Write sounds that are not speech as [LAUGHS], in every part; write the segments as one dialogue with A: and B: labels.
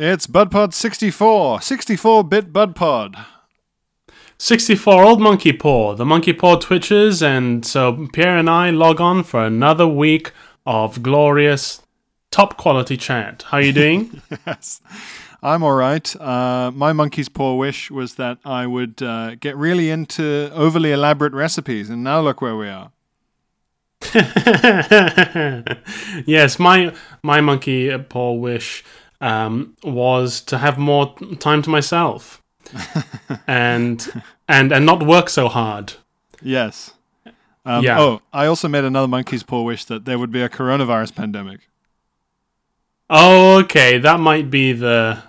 A: It's BudPod 64, 64 bit BudPod.
B: 64 Old Monkey Paw. The Monkey Paw twitches, and so Pierre and I log on for another week of glorious, top quality chat. How are you doing? [LAUGHS]
A: yes, I'm all right. Uh, my monkey's paw wish was that I would uh, get really into overly elaborate recipes, and now look where we are. [LAUGHS]
B: yes, my my monkey paw wish um, was to have more time to myself [LAUGHS] and and and not work so hard.
A: Yes. Um,
B: Yeah.
A: Oh, I also made another monkey's paw wish that there would be a coronavirus pandemic.
B: Oh, okay, that might be the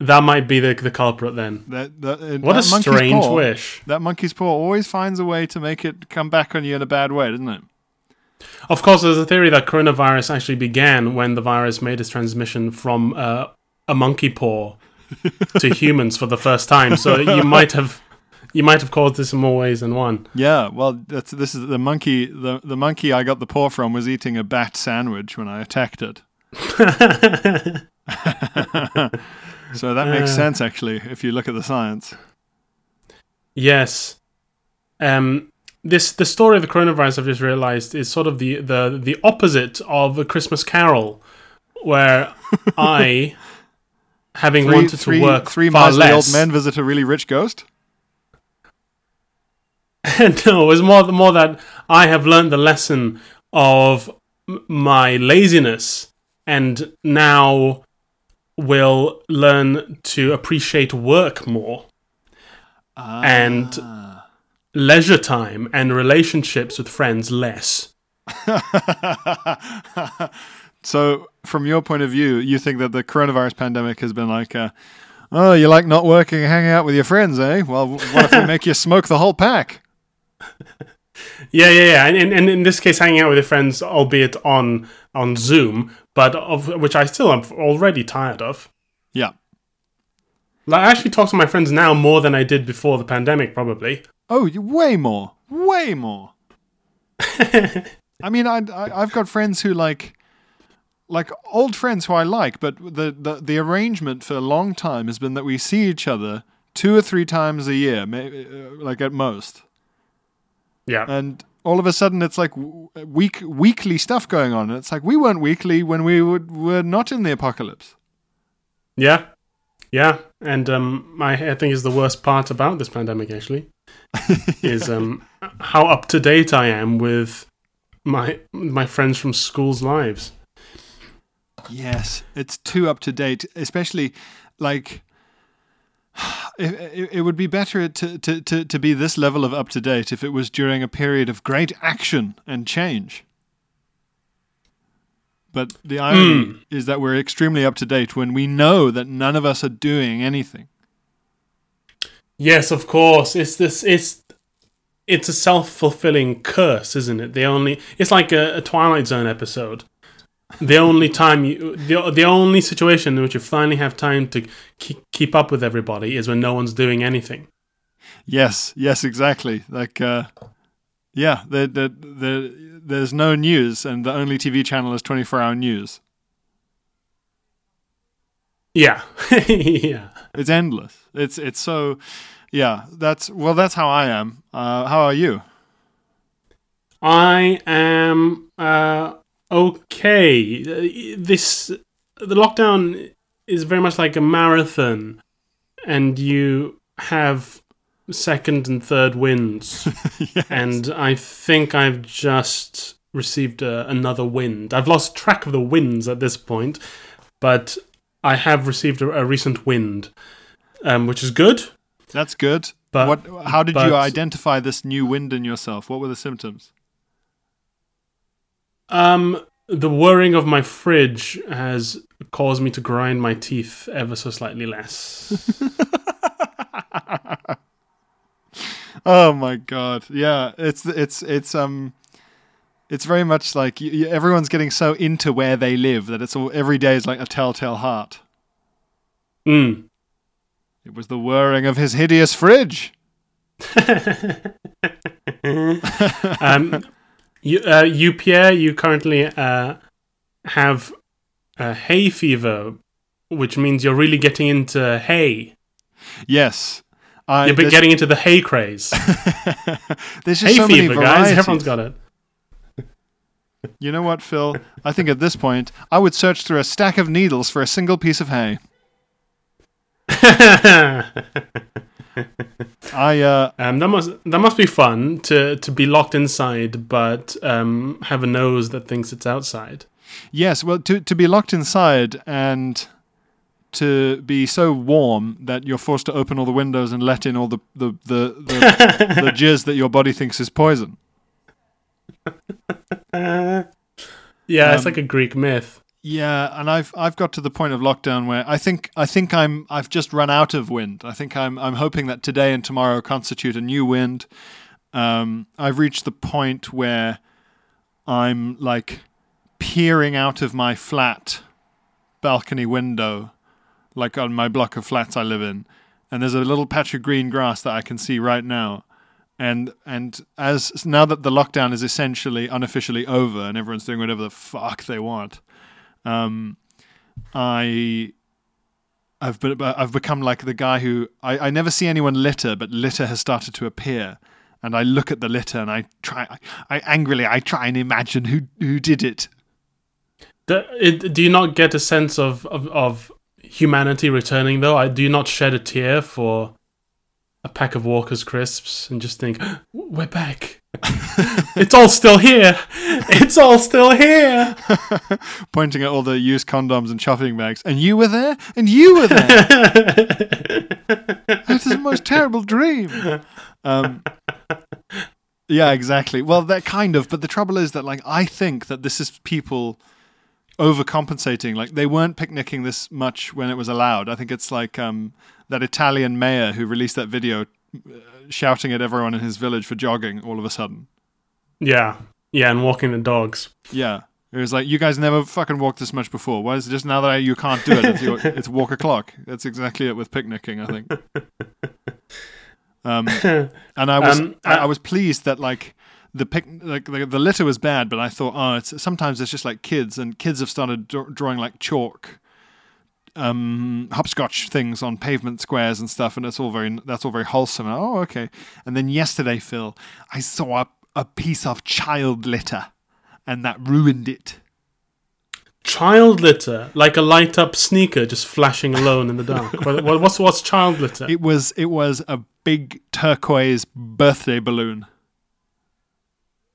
B: that might be the the culprit then.
A: That, that, uh,
B: What
A: that
B: a strange
A: paw-
B: wish.
A: That monkey's paw always finds a way to make it come back on you in a bad way, doesn't it?
B: Of course, there's a theory that coronavirus actually began when the virus made its transmission from uh, a monkey paw [LAUGHS] to humans for the first time. So you might have you might have caused this in more ways than one.
A: Yeah, well, that's this is the monkey. The the monkey I got the paw from was eating a bat sandwich when I attacked it. [LAUGHS] so that makes
B: Uh.
A: sense, actually, if you look at the science.
B: Yes. Um, this the story of the coronavirus I've just realized is sort of the the the opposite of a Christmas Carol, where [LAUGHS] I, having
A: Three,
B: wanted
A: three,
B: to work
A: three
B: far
A: miserly old
B: less,
A: men visit a really rich ghost. [LAUGHS]
B: no, it was more more that I have learned the lesson of my laziness, and now will learn to appreciate work more and ah. Leisure time and relationships with friends less. [LAUGHS]
A: So, from your point of view, you think that the coronavirus pandemic has been like, uh, oh, you like not working and hanging out with your friends, eh? Well, what if we make you smoke the whole pack? [LAUGHS]
B: Yeah, yeah, yeah. And, and, and in this case, hanging out with your friends, albeit on on Zoom, but of which I still am already tired of.
A: Yeah.
B: Like, I actually talk to my friends now more than I did before the pandemic, probably.
A: Oh, way more, way more. [LAUGHS] I mean, I, I I've got friends who like, like old friends who I like, but the, the the arrangement for a long time has been that we see each other two or three times a year, maybe, uh, like at most,
B: Yeah.
A: and all of a sudden it's like week weekly stuff going on, and it's like we weren't weekly when we would, were not in the apocalypse.
B: Yeah, yeah, and um, my I think is the worst part about this pandemic actually is um how up to date I am with my my friends from school's lives.
A: Yes, it's too up to date, especially like [SIGHS] it, it, it would be better to, to, to, to be this level of up to date if it was during a period of great action and change. But the irony is that we're extremely up to date when we know that none of us are doing anything.
B: Yes, of course. It's this. It's it's a self fulfilling curse, isn't it? The only it's like a, a Twilight Zone episode. The only time you the the only situation in which you finally have time to keep, keep up with everybody is when no one's doing anything.
A: Yes, yes, exactly. Like, uh, yeah, the, the, the, there's no news, and the only TV channel is 24 hour news.
B: Yeah, [LAUGHS] yeah.
A: It's endless. It's it's so yeah, that's well that's how I am. Uh, how are you?
B: I am uh, okay. This the lockdown is very much like a marathon, and you have second and third wins. [LAUGHS] And I think I've just received uh, another wind. I've lost track of the winds at this point, but I have received a, a recent wind, um, which is good.
A: That's good.
B: But-
A: what how did you identify this new wind in yourself? What were the symptoms?
B: Um, the whirring of my fridge has caused me to grind my teeth ever so slightly less. [LAUGHS]
A: Oh my god. Yeah, it's it's it's um it's very much like everyone's getting so into where they live that it's all every day is like a telltale heart.
B: Mm.
A: It was the whirring of his hideous fridge. [LAUGHS]
B: um, you, uh, you, Pierre, you currently uh, have uh, hay fever, which means you're really getting into hay.
A: Yes. I,
B: You've been getting into the hay craze. [LAUGHS]
A: there's just
B: hay
A: so many
B: fever, guys. Everyone's got it.
A: You know what, Phil? I think at this point I would search through a stack of needles for a single piece of hay. I uh
B: Um, that must that must be fun to to be locked inside, but um, have a nose that thinks it's outside.
A: yes, well to to be locked inside and to be so warm that you're forced to open all the windows and let in all the the the, the, [LAUGHS] the jizz that your body thinks is poison.
B: Yeah, it's
A: Um,
B: like a Greek myth.
A: Yeah, and I've I've got to the point of lockdown where I think I think I'm I've just run out of wind. I think I'm I'm hoping that today and tomorrow constitute a new wind. Um, I've reached the point where I'm like peering out of my flat balcony window, like on my block of flats I live in, and there's a little patch of green grass that I can see right now. And and as now that the lockdown is essentially unofficially over and everyone's doing whatever the fuck they want, um, I I've been, I've become like the guy who I, I never see anyone litter, but litter has started to appear, and I look at the litter and I try I, I angrily I try and imagine who who did it.
B: Do, it, do you not get a sense of, of, of humanity returning though? I do you not shed a tear for a pack of Walker's crisps and just think we're back. [LAUGHS] it's all still here. It's all still here. [LAUGHS]
A: Pointing at all the used condoms and shopping bags, and you were there, and you were there. [LAUGHS] It is the most terrible dream. Um, yeah, exactly. Well, that kind of. But the trouble is that, like, I think that this is people overcompensating. Like, they weren't picnicking this much when it was allowed. I think it's like um, that Italian mayor who released that video uh, shouting at everyone in his village for jogging all of a sudden.
B: Yeah, yeah, and walking the dogs.
A: Yeah. It was like you guys never fucking walked this much before. Why is it just now that I, you can't do it? It's, your, [LAUGHS] it's walk o'clock. That's exactly it with picnicking. I think. [LAUGHS] Um, [LAUGHS] and I was
B: Um,
A: I, I was pleased that like the pic like the, the litter was bad, but I thought oh it's sometimes it's just like kids and kids have started draw- drawing like chalk um hopscotch things on pavement squares and stuff and it's all very that's all very wholesome oh okay and then yesterday phil i saw a, a piece of child litter and that ruined it
B: Child litter, like a light up sneaker just flashing alone in the dark. [LAUGHS] What- what- what's what's child litter?
A: It was it was a big turquoise birthday balloon,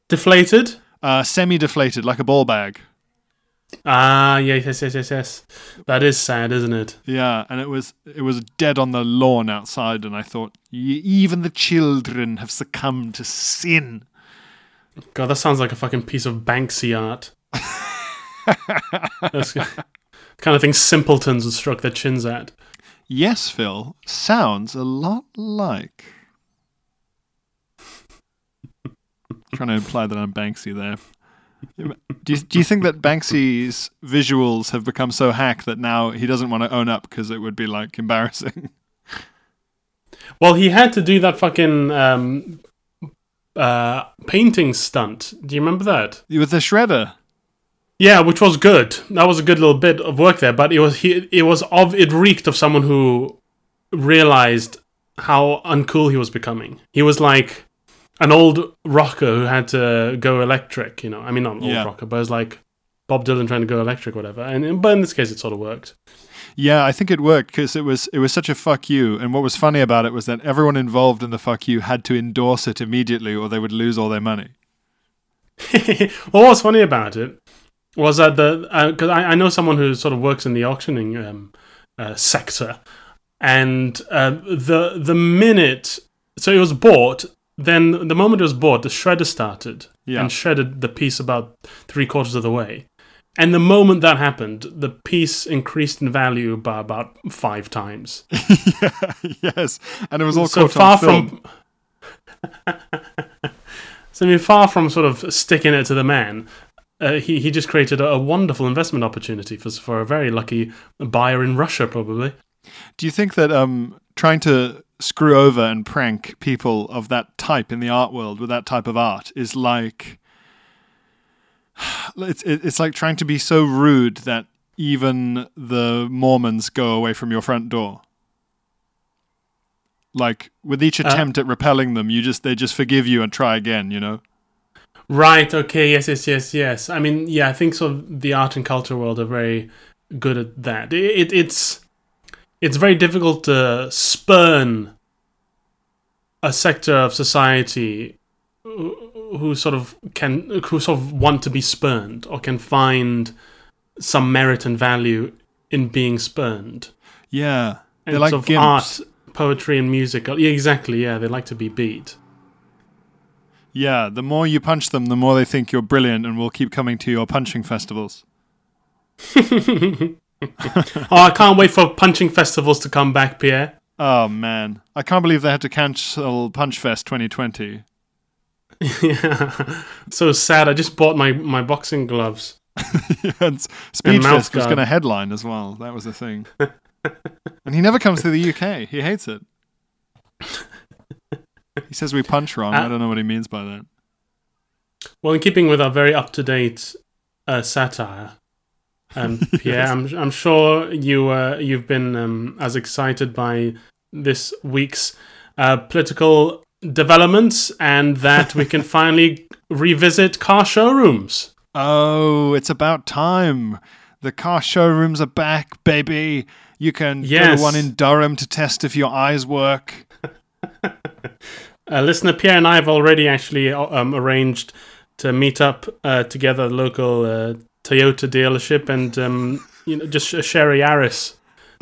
B: Deflated?
A: uh, semi-deflated like a ball bag.
B: Ah, yes, yes, yes, yes, yes. That is sad, isn't it?
A: Yeah, and it was it was dead on the lawn outside, and I thought even the children have succumbed to sin.
B: God, that sounds like a fucking piece of Banksy art. [LAUGHS] That's kind of thing simpletons would stroke their chins at.
A: Yes, Phil, sounds a lot like. [LAUGHS] trying to imply that I'm Banksy there. Do you, do you think that Banksy's visuals have become so hack that now he doesn't want to own up because it would be like embarrassing? [LAUGHS]
B: Well, he had to do that fucking um, uh, painting stunt. Do you remember that?
A: With the shredder.
B: Yeah, which was good. That was a good little bit of work there, but it was he, it was of it reeked of someone who realized how uncool he was becoming. He was like an old rocker who had to go electric. You know, I mean not an old
A: Yeah.
B: rocker, but it was like Bob Dylan trying to go electric, whatever. And but in this case, it sort of worked.
A: Yeah, I think it worked because it was it was such a fuck you. And what was funny about it was that everyone involved in the fuck you had to endorse it immediately, or they would lose all their money. [LAUGHS]
B: well, what's funny about it was that the because I, I know someone who sort of works in the auctioning um, uh, sector, and uh, the the minute so it was bought, then the moment it was bought, the shredder started
A: Yeah.
B: and shredded the piece about three quarters of the way, And the moment that happened, the piece increased in value by about five times. [LAUGHS]
A: yeah, yes, and it was all
B: so far from [LAUGHS] so I mean, far from sort of sticking it to the man, uh, he he just created a, a wonderful investment opportunity for for a very lucky buyer in Russia, probably.
A: Do you think that um, trying to screw over and prank people of that type in the art world with that type of art is like [SIGHS] it's it's like trying to be so rude that even the Mormons go away from your front door. Like with each uh-huh. attempt at repelling them, you just they just forgive you and try again. You know.
B: Right. Okay. Yes. Yes. Yes. Yes. I mean, yeah. I think sort of the art and culture world are very good at that. It, it it's it's very difficult to spurn a sector of society who, who sort of can who sort of want to be spurned or can find some merit and value in being spurned.
A: Yeah,
B: And
A: they're like
B: sort of art, poetry, and music. Yeah, exactly. Yeah, they like to be beat.
A: Yeah, the more you punch them, the more they think you're brilliant and will keep coming to your punching festivals. [LAUGHS] [LAUGHS]
B: Oh, I can't wait for punching festivals to come back, Pierre.
A: Oh man, I can't believe they had to cancel Punchfest 2020.
B: yeah. [LAUGHS] So sad. I just bought my, my boxing gloves. [LAUGHS]
A: and Speedfest was going to headline as well. That was the thing. and he never comes to the UK. He hates it. He says we punch wrong. I
B: Uh,
A: don't know what he means by that.
B: Well, in keeping with our very up to date uh, satire, um, [LAUGHS] Pierre, I'm, I'm sure you uh, you've been um, as excited by this week's uh, political developments and that we can [LAUGHS] finally revisit car showrooms.
A: Oh, it's about time. The car showrooms are back, baby. You can go to one in Durham to test if your eyes work. [LAUGHS]
B: Uh, listener Pierre and I have already actually um, arranged to meet up uh, together at a local uh, Toyota dealership and um, you know just a Yaris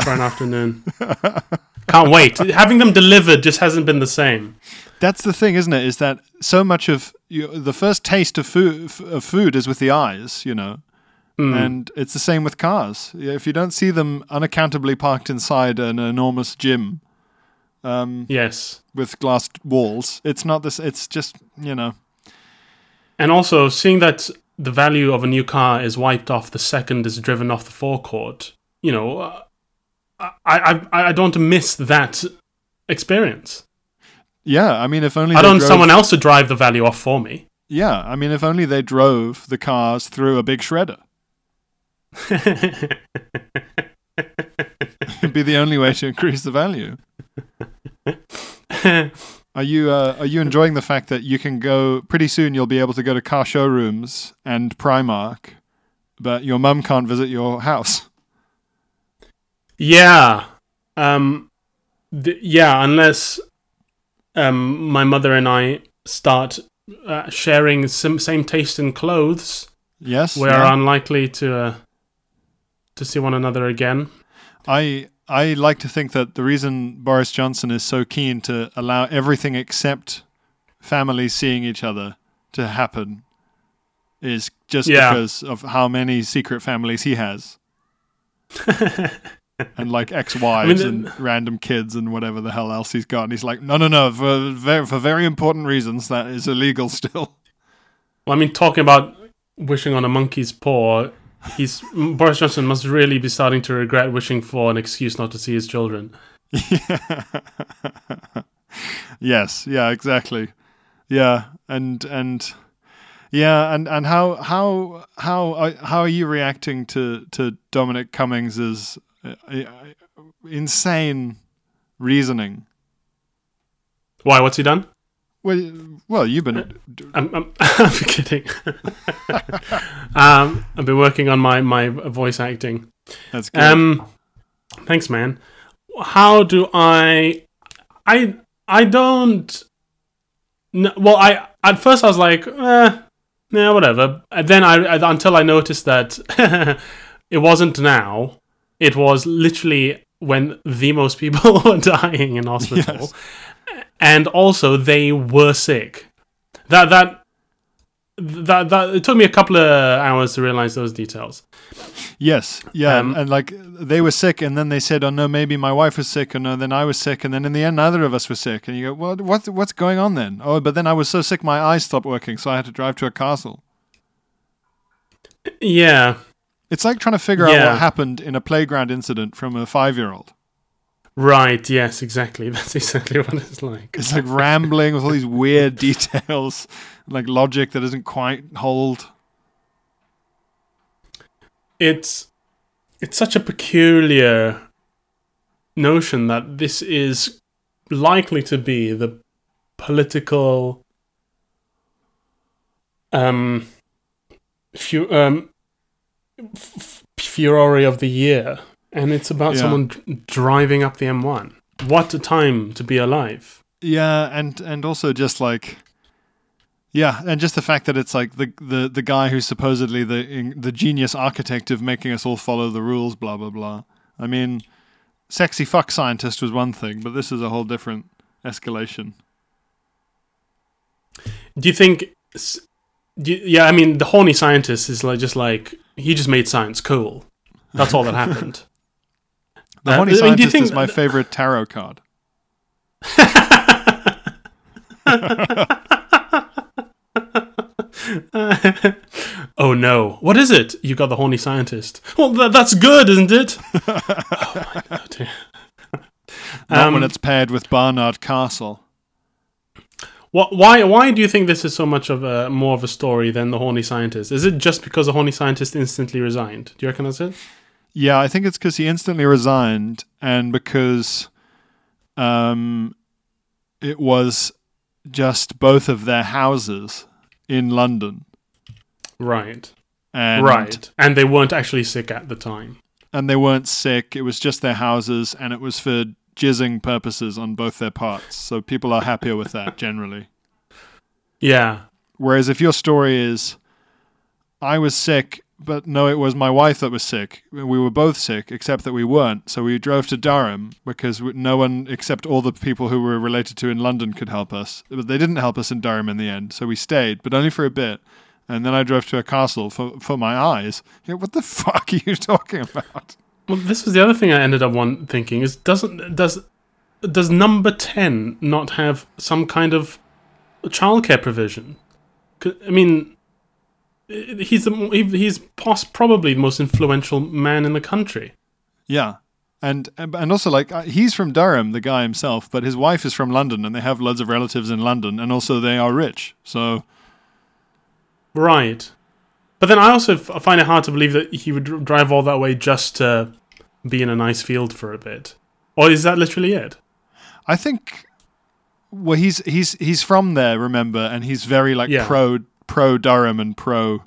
B: for an afternoon. [LAUGHS] Can't wait. Having them delivered just hasn't been the same.
A: That's the thing, isn't it? Is that so much of you, the first taste of food, of food is with the eyes, you know? And it's the same with cars. If you don't see them unaccountably parked inside an enormous gym
B: Yes.
A: with glass walls, it's not this. It's just you know.
B: And also, seeing that the value of a new car is wiped off the second it's driven off the forecourt, you know, uh, I, I, I don't want to miss that experience.
A: Yeah, I mean, if only
B: I don't want
A: drove-
B: someone else to drive the value off for me.
A: Yeah, I mean, if only they drove the cars through a big shredder. [LAUGHS] It'd be the only way to increase the value. [LAUGHS] Are you uh, are you enjoying the fact that you can go pretty soon? You'll be able to go to car showrooms and Primark, but your mum can't visit your house.
B: Yeah. Um th- yeah, unless um my mother and I start uh, sharing some same taste in clothes,
A: Yes,
B: we're
A: yeah.
B: unlikely to uh, to see one another again.
A: I I like to think that the reason Boris Johnson is so keen to allow everything except families seeing each other to happen is just
B: Yeah.
A: because of how many secret families he has. [LAUGHS] and like ex-wives
B: I
A: and
B: mean,
A: random kids and whatever the hell else he's got. And he's like, no, no, no, for very, for very important reasons, that is illegal still.
B: Well, I mean, talking about wishing on a monkey's paw, he's Boris Johnson must really be starting to regret wishing for an excuse not to see his children. [LAUGHS]
A: yes, yeah, exactly. Yeah, and and yeah, and and how how how are- how are you reacting to to Dominic Cummings's uh, uh, insane reasoning?
B: Why? What's he done?
A: Well, well, you've been
B: I'm, I'm, [LAUGHS] I'm kidding. [LAUGHS] um, I've been working on my, my voice acting.
A: that's good.
B: Um, thanks, man. How do I? I I don't. No, well, I at first I was like, eh, yeah, whatever. And then I until I noticed that [LAUGHS] it wasn't now. It was literally when the most people were dying in hospital,
A: Yes.
B: And also they were sick. That that that that it took me a couple of hours to realize those details.
A: Yes, yeah,
B: Um,
A: and, and like they were sick, and then they said, "Oh no, maybe my wife was sick," or no, then I was sick, and then in the end, neither of us were sick. And you go, "Well, what what's going on then?" Oh, but then I was so sick, my eyes stopped working, so I had to drive to a castle.
B: Yeah,
A: It's like trying to figure out what happened in a playground incident from a five-year-old.
B: Right. Yes, exactly. [LAUGHS] That's exactly what it's like.
A: It's like rambling with all these weird [LAUGHS] details, like logic that doesn't quite hold.
B: It's it's such a peculiar notion that this is likely to be the political um, fu- um f- furore of the year, and it's about
A: Yeah.
B: someone dr- driving up the M1. What a time to be alive!
A: Yeah, and and also just like yeah, and just the fact that it's like the the the guy who's supposedly the the genius architect of making us all follow the rules, blah blah blah. I mean, sexy fuck scientist was one thing, but this is a whole different escalation.
B: Do you think? Do you- yeah, I mean, the horny scientist is like just like he just made science cool. That's all that [LAUGHS] happened.
A: The
B: Uh,
A: horny
B: I mean,
A: scientist
B: think
A: is my favorite tarot card. [LAUGHS]
B: oh no, what is it? You got the horny scientist. Well, tha that's good, isn't it? [LAUGHS] oh my god.
A: Not
B: Um,
A: when it's paired with Barnard Castle.
B: Wh- Why? Why do you think this is so much of a more of a story than the horny scientist? Is it just because the horny scientist instantly resigned? Do you reckon that's it?
A: Yeah, I think it's because he instantly resigned, and because um, it was just both of their houses in London,
B: Right.
A: and
B: right. And they weren't actually sick at the time.
A: and they weren't sick. It was just their houses, and it was for jizzing purposes on both their parts. So people are happier with that generally.
B: Yeah.
A: Whereas if your story is, I was sick, but no, it was my wife that was sick. We were both sick, except that we weren't. So we drove to Durham because no one except all the people who were related to in London could help us. But they didn't help us in Durham in the end. So we stayed, but only for a bit. And then I drove to a castle for, for my eyes. Yeah, what the [LAUGHS] fuck are you talking about?
B: Well, this was the other thing I ended up one thinking is doesn't does does number ten not have some kind of childcare provision? I mean, he's the he's pos- probably the most influential man in the country.
A: Yeah. And and also like uh, he's from Durham, the guy himself, but his wife is from London, and they have loads of relatives in London, and also they are rich. So
B: Right. But then I also f- find it hard to believe that he would drive all that way just to be in a nice field for a bit. Or is that literally it?
A: I think well he's he's he's from there, remember, and he's very like
B: Yeah.
A: pro pro Durham and pro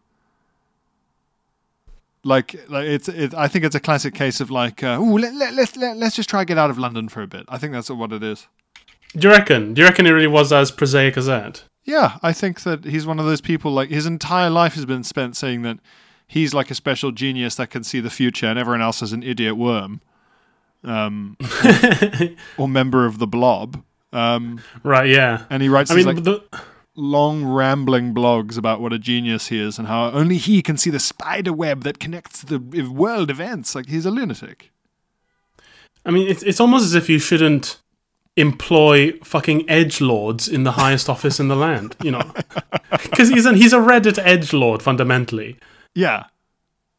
A: like like it's it, I think it's a classic case of like uh, ooh let, let, let's let, let's just try to get out of London for a bit. I think that's what it is.
B: Do you reckon? Do you reckon it really was as prosaic as that?
A: Yeah, I think that he's one of those people like his entire life has been spent saying that he's like a special genius that can see the future and everyone else is an idiot worm. Um [LAUGHS] or member of the blob. Um
B: Right, yeah.
A: and he writes
B: I mean,
A: like
B: the,
A: long rambling blogs about what a genius he is and how only he can see the spider web that connects the world events. Like he's a lunatic.
B: I mean, it's it's almost as if you shouldn't employ fucking edge lords in the highest [LAUGHS] office in the land. You know, [LAUGHS] because he's an, he's a Reddit edge lord fundamentally,
A: Yeah,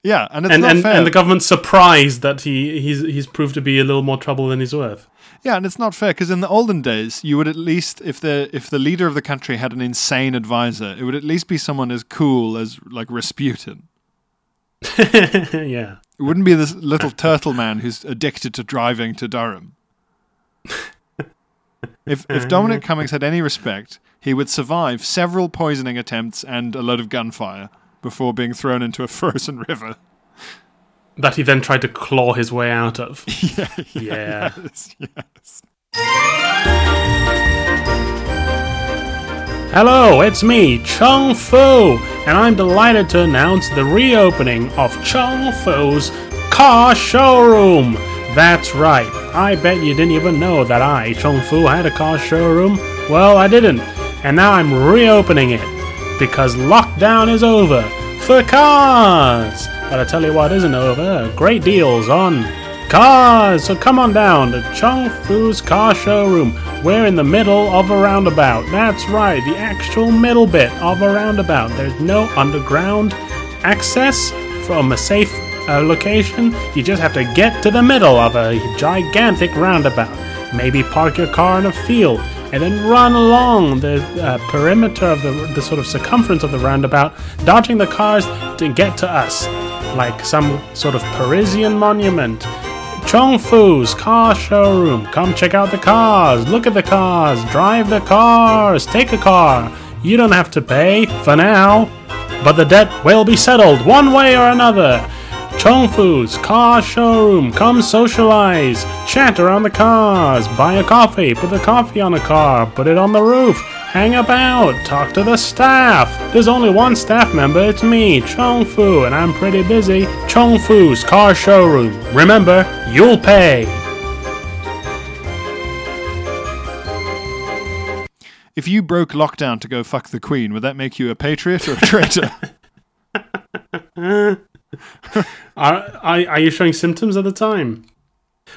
A: yeah, and it's
B: and
A: not
B: and,
A: fair.
B: and the government's surprised that he he's he's proved to be a little more trouble than he's worth.
A: Yeah, and it's not fair because in the olden days, you would at least if the if the leader of the country had an insane advisor, it would at least be someone as cool as like Rasputin. [LAUGHS]
B: yeah,
A: It wouldn't be this little turtle man who's addicted to driving to Durham. If if [LAUGHS] Dominic Cummings had any respect, he would survive several poisoning attempts and a load of gunfire before being thrown into a [LAUGHS] frozen river.
B: That he then tried to claw his way out of. [LAUGHS] yeah, yeah.
A: Yes, yes.
B: Hello, it's me, Chung Fu, and I'm delighted to announce the reopening of Chung Fu's car showroom. That's right, I bet you didn't even know that I, Chung Fu, had a car showroom. Well, I didn't, and now I'm reopening it. because lockdown is over for cars. But I tell you what isn't over great deals on cars. So come on down to Chung Fu's car showroom. We're in the middle of a roundabout. That's right, the actual middle bit of a roundabout. There's no underground access from a safe uh, location. You just have to get to the middle of a gigantic roundabout. Maybe park your car in a field and then run along the uh, perimeter of the, the sort of circumference of the roundabout, dodging the cars to get to us, like some sort of Parisian monument. Chongfu's car showroom. Come check out the cars, look at the cars, drive the cars, take a car. You don't have to pay for now, but the debt will be settled one way or another. Chongfu's car showroom. Come socialize, chat around the cars, buy a coffee, put the coffee on a car, put it on the roof, hang about, talk to the staff. There's only one staff member, it's me, Chong Fu, and I'm pretty busy. Chong Fu's car showroom. Remember, you'll pay.
A: If you broke lockdown to go fuck the Queen, would that make you a patriot or a traitor? [LAUGHS] [LAUGHS]
B: Are, are, are you showing symptoms at the time?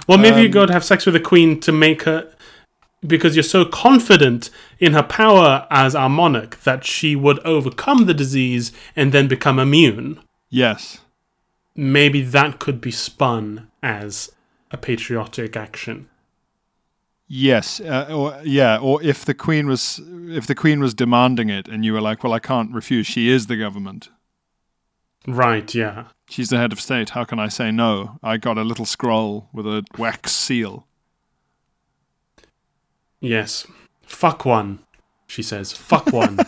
B: Well, maybe you
A: Um,
B: go to have sex with the queen to make her. Because you're so confident in her power as our monarch that she would overcome the disease and then become immune.
A: yes.
B: Maybe that could be spun as a patriotic action.
A: Yes, uh, or yeah, or if the queen was if the queen was demanding it, and you were like, "Well, I can't refuse. She is the government.
B: Right, yeah.
A: She's the head of state. How can I say no?" I got a little scroll with a wax seal.
B: Yes. Fuck one, she says. Fuck one. [LAUGHS]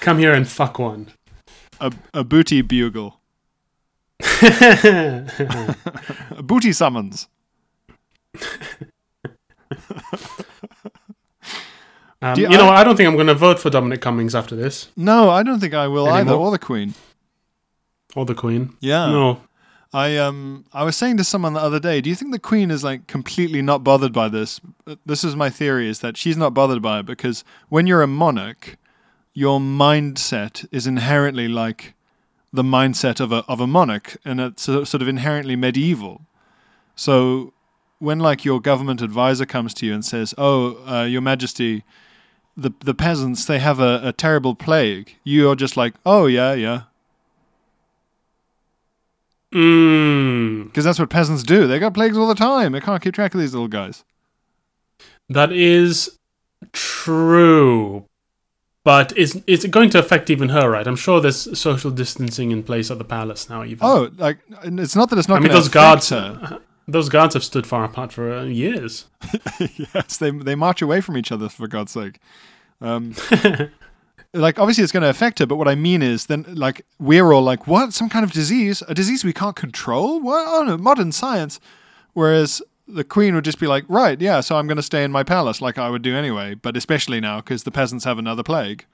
B: Come here and fuck one.
A: A a booty bugle. a booty summons.
B: Um, you,
A: you-
B: know,
A: I-?
B: I don't think I'm going to vote for Dominic Cummings after this,
A: No, I don't think I will either. Or the queen.
B: or the Queen.
A: Yeah.
B: No,
A: I um I was saying to someone the other day, do you think the Queen is like completely not bothered by this? Uh, This is my theory: is that she's not bothered by it because when you're a monarch, your mindset is inherently like the mindset of a of a monarch, and it's so- sort of inherently medieval. So when like your government advisor comes to you and says, "Oh, uh, Your Majesty," the the peasants they have a, a terrible plague, you are just like, "Oh yeah, yeah,"
B: mm,
A: Because that's what peasants do. They got plagues all the time. They can't keep track of these little guys.
B: that is true. But it's it's going to affect even her, right? I'm sure there's social distancing in place at the palace now. Even
A: Oh, like it's not that it's not.
B: I mean, those guards,
A: her.
B: those guards have stood far apart for uh, years. [LAUGHS]
A: yes, they they march away from each other for God's sake. Um, [LAUGHS] like obviously it's going to affect her, but what I mean is then like we're all like, what? Some kind of disease? A disease we can't control? What? Oh no, modern science. Whereas the queen would just be like, right, yeah, so I'm going to stay in my palace like I would do anyway, but especially now because the peasants have another plague.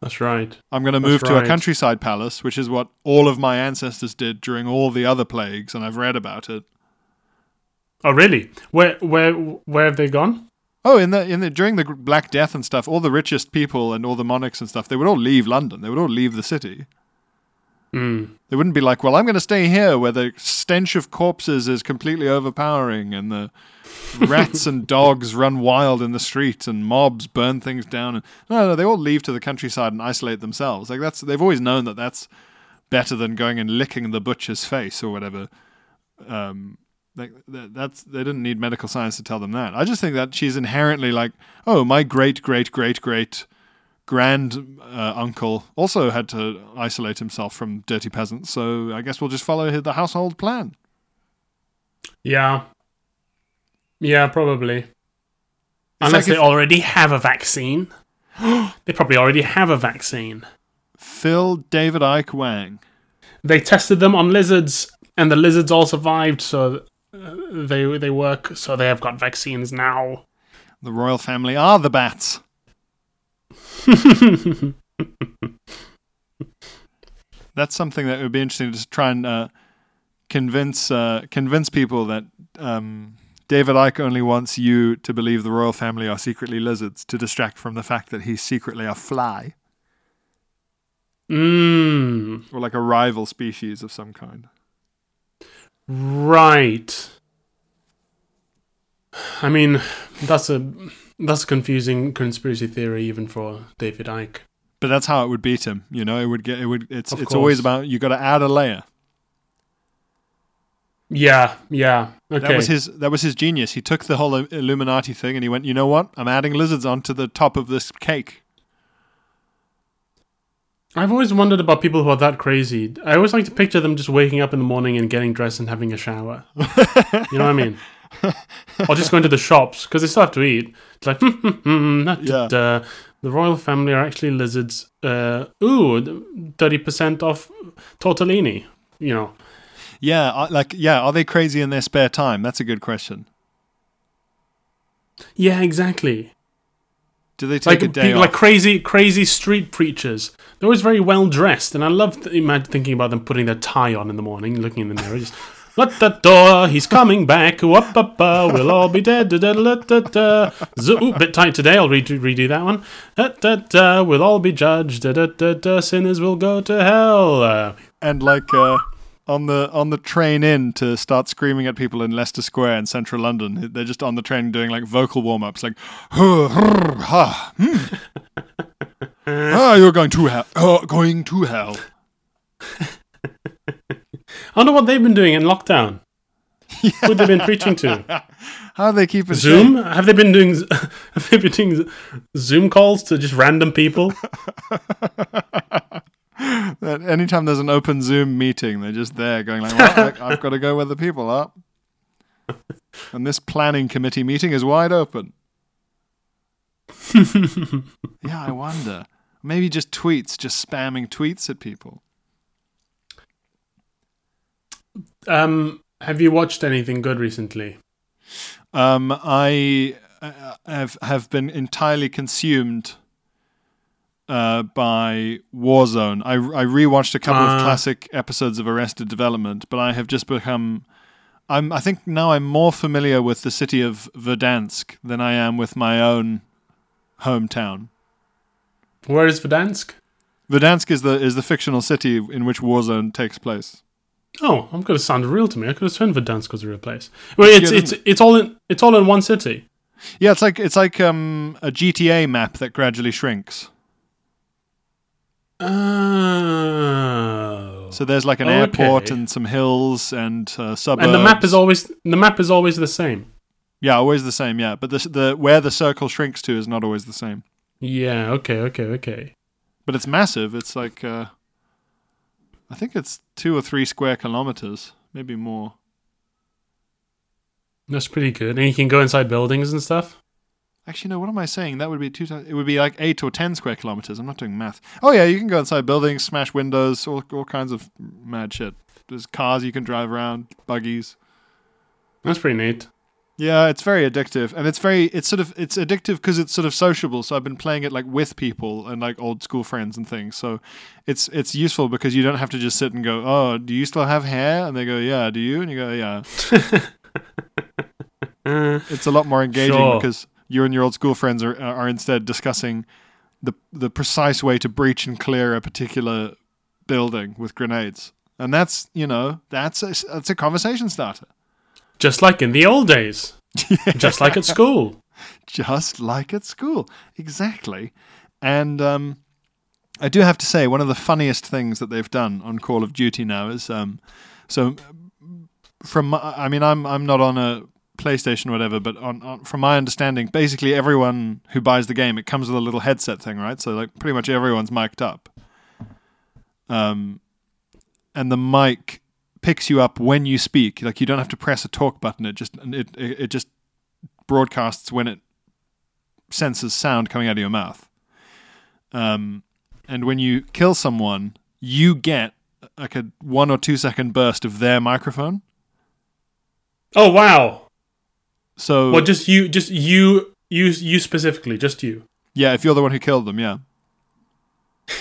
B: That's right.
A: I'm going to move to a countryside palace, which is what all of my ancestors did during all the other plagues, and I've read about it.
B: Oh, really? Where where where have they gone?
A: Oh, in the in the during the Black Death and stuff, all the richest people and all the monarchs and stuff, they would all leave London. They would all leave the city.
B: Mm.
A: They wouldn't be like, "Well, I'm going to stay here where the stench of corpses is completely overpowering and the rats and [LAUGHS] dogs run wild in the streets and mobs burn things down." And no, no, they all leave to the countryside and isolate themselves. Like that's they've always known that that's better than going and licking the butcher's face or whatever. Um, like that, that's they didn't need medical science to tell them that. I just think that she's inherently like, oh, my great great great great grand uh, uncle also had to isolate himself from dirty peasants, so I guess we'll just follow the household plan.
B: Yeah. Yeah, probably. Unless
A: like
B: they
A: if-
B: already have a vaccine. [GASPS] they probably already have a vaccine.
A: Phil David Icke Wang.
B: They tested them on lizards, and the lizards all survived. So they they work. So they have got vaccines now.
A: The royal family are the bats. [LAUGHS] That's something that would be interesting to try and uh, convince uh, convince people that um, David Icke only wants you to believe the royal family are secretly lizards to distract from the fact that he's secretly a fly
B: Mm,
A: or like a rival species of some kind.
B: Right. I mean, that's a that's a confusing conspiracy theory even for David Icke.
A: But that's how it would beat him. You know, it would get it would. It's
B: Of
A: it's always about you got to add a layer.
B: Yeah, yeah. Okay.
A: That was his. That was his genius. He took the whole Illuminati thing and he went. You know what? I'm adding lizards onto the top of this cake.
B: I've always wondered about people who are that crazy. I always like to picture them just waking up in the morning and getting dressed and having a shower. you know what I mean? or just going to the shops because they still have to eat. It's like, not
A: Yeah.
B: uh, the royal family are actually lizards. Uh, ooh, thirty percent off tortellini. You know,
A: Yeah, like yeah. Are they crazy in their spare time? That's a good question.
B: yeah, exactly.
A: Do they take
B: Like
A: a day
B: people,
A: off?
B: like crazy, crazy street preachers. They're always very well dressed, and I love th- thinking about them putting their tie on in the morning, looking in the mirror, just. Let the door, he's coming back. Up, up, uh, we'll all be dead. Da, da, da, da, da. Z- Ooh, bit tight today. I'll redo, redo that one. Da, da, da, we'll all be judged. Da, da, da, da, sinners will go to hell. Uh,
A: and like uh, on the on the train in to start screaming at people in Leicester Square in central London. They're just on the train doing like vocal warm ups, like "Huh, hrr, ha, hmm. [LAUGHS] ah, you're going to hell, oh, going to hell.
B: I [LAUGHS] wonder what they've been doing in lockdown. Who they've been preaching to? [LAUGHS]
A: How do they keep it
B: Zoom? Have they been doing? [LAUGHS] Have they been doing Zoom calls to just random people?
A: That anytime there's an open Zoom meeting, they're just there going like, well, I, I've got to go where the people are. And this planning committee meeting is wide open. yeah, I wonder. Maybe just tweets, just spamming tweets at people.
B: Um, have you watched anything good recently?
A: Um, I uh, have have been entirely consumed uh, by Warzone. I I rewatched a couple of
B: Ah.
A: classic episodes of Arrested Development, but I have just become. I'm. I think now I'm more familiar with the city of Verdansk than I am with my own hometown.
B: Where is Verdansk?
A: Verdansk is the is the fictional city in which Warzone takes place.
B: Oh, I'm gonna sound real to me. I could have sworn Verdansk was a real place. Well, it's
A: Yeah,
B: it's it's all in it's all in one city.
A: Yeah, it's like it's like um, a GTA map that gradually shrinks.
B: Oh.
A: So there's like an airport and some hills and uh, suburbs.
B: and the map is always the map is always the same.
A: yeah, always the same. Yeah, but the the where the circle shrinks to is not always the same.
B: Yeah. Okay. Okay. Okay.
A: But it's massive. It's like uh, I think it's two or three square kilometers, maybe more.
B: That's pretty good. And you can go inside buildings and stuff.
A: Actually, no. What am I saying? That would be two times. It would be like eight or ten square kilometers. I'm not doing math. Oh yeah, you can go inside buildings, smash windows, all all kinds of mad shit. There's cars you can drive around, buggies.
B: That's pretty neat.
A: Yeah, it's very addictive, and it's very it's sort of it's addictive because it's sort of sociable. So I've been playing it like with people and like old school friends and things. So it's it's useful because you don't have to just sit and go, "Oh, do you still have hair?" And they go, "Yeah." Do you? And you go, "Yeah." [LAUGHS] it's a lot more engaging
B: Sure.
A: because you and your old school friends are are instead discussing the the precise way to breach and clear a particular building with grenades, and that's you know that's a, that's a conversation starter.
B: Just like in the old days. [LAUGHS] Just like at school.
A: just like at school. Exactly. And um, I do have to say, one of the funniest things that they've done on Call of Duty now is um, so. From my, I mean, I'm I'm not on a PlayStation or whatever, but on, on from my understanding, basically everyone who buys the game, it comes with a little headset thing, right? So like pretty much everyone's mic'd up. Um, and the mic picks you up when you speak. Like you don't have to press a talk button. It just it it, just broadcasts when it senses sound coming out of your mouth. Um, and when you kill someone, you get like a one or two second burst of their microphone.
B: Oh wow.
A: So
B: Well, just you, just you, you, you specifically, just you.
A: yeah, if you're the one who killed them, yeah.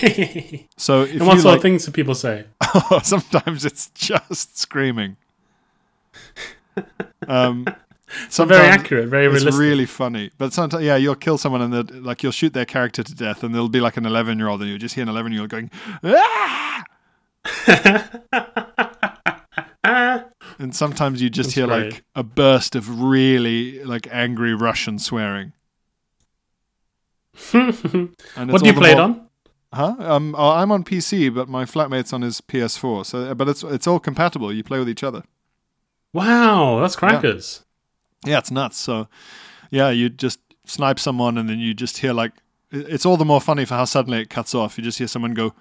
B: And [LAUGHS]
A: So if
B: what
A: you
B: sort
A: like,
B: of things do people say? [LAUGHS]
A: sometimes it's just screaming. [LAUGHS] um,
B: So very accurate, very
A: it's
B: realistic.
A: really funny. But sometimes, yeah, you'll kill someone and like you'll shoot their character to death, and there'll be like an eleven-year-old, and you'll just hear an eleven-year-old going, ah! and sometimes you just
B: That's
A: hear
B: great.
A: like a burst of really like angry Russian swearing. And
B: what do you play it on?
A: Huh? Um, oh, I'm on PC, but my flatmate's on his PS4. So, but it's it's all compatible. You play with each other.
B: Wow, that's crackers.
A: Yeah, it's nuts. So, yeah, you just snipe someone, and then you just hear like it- it's all the more funny for how suddenly it cuts off. You just hear someone go,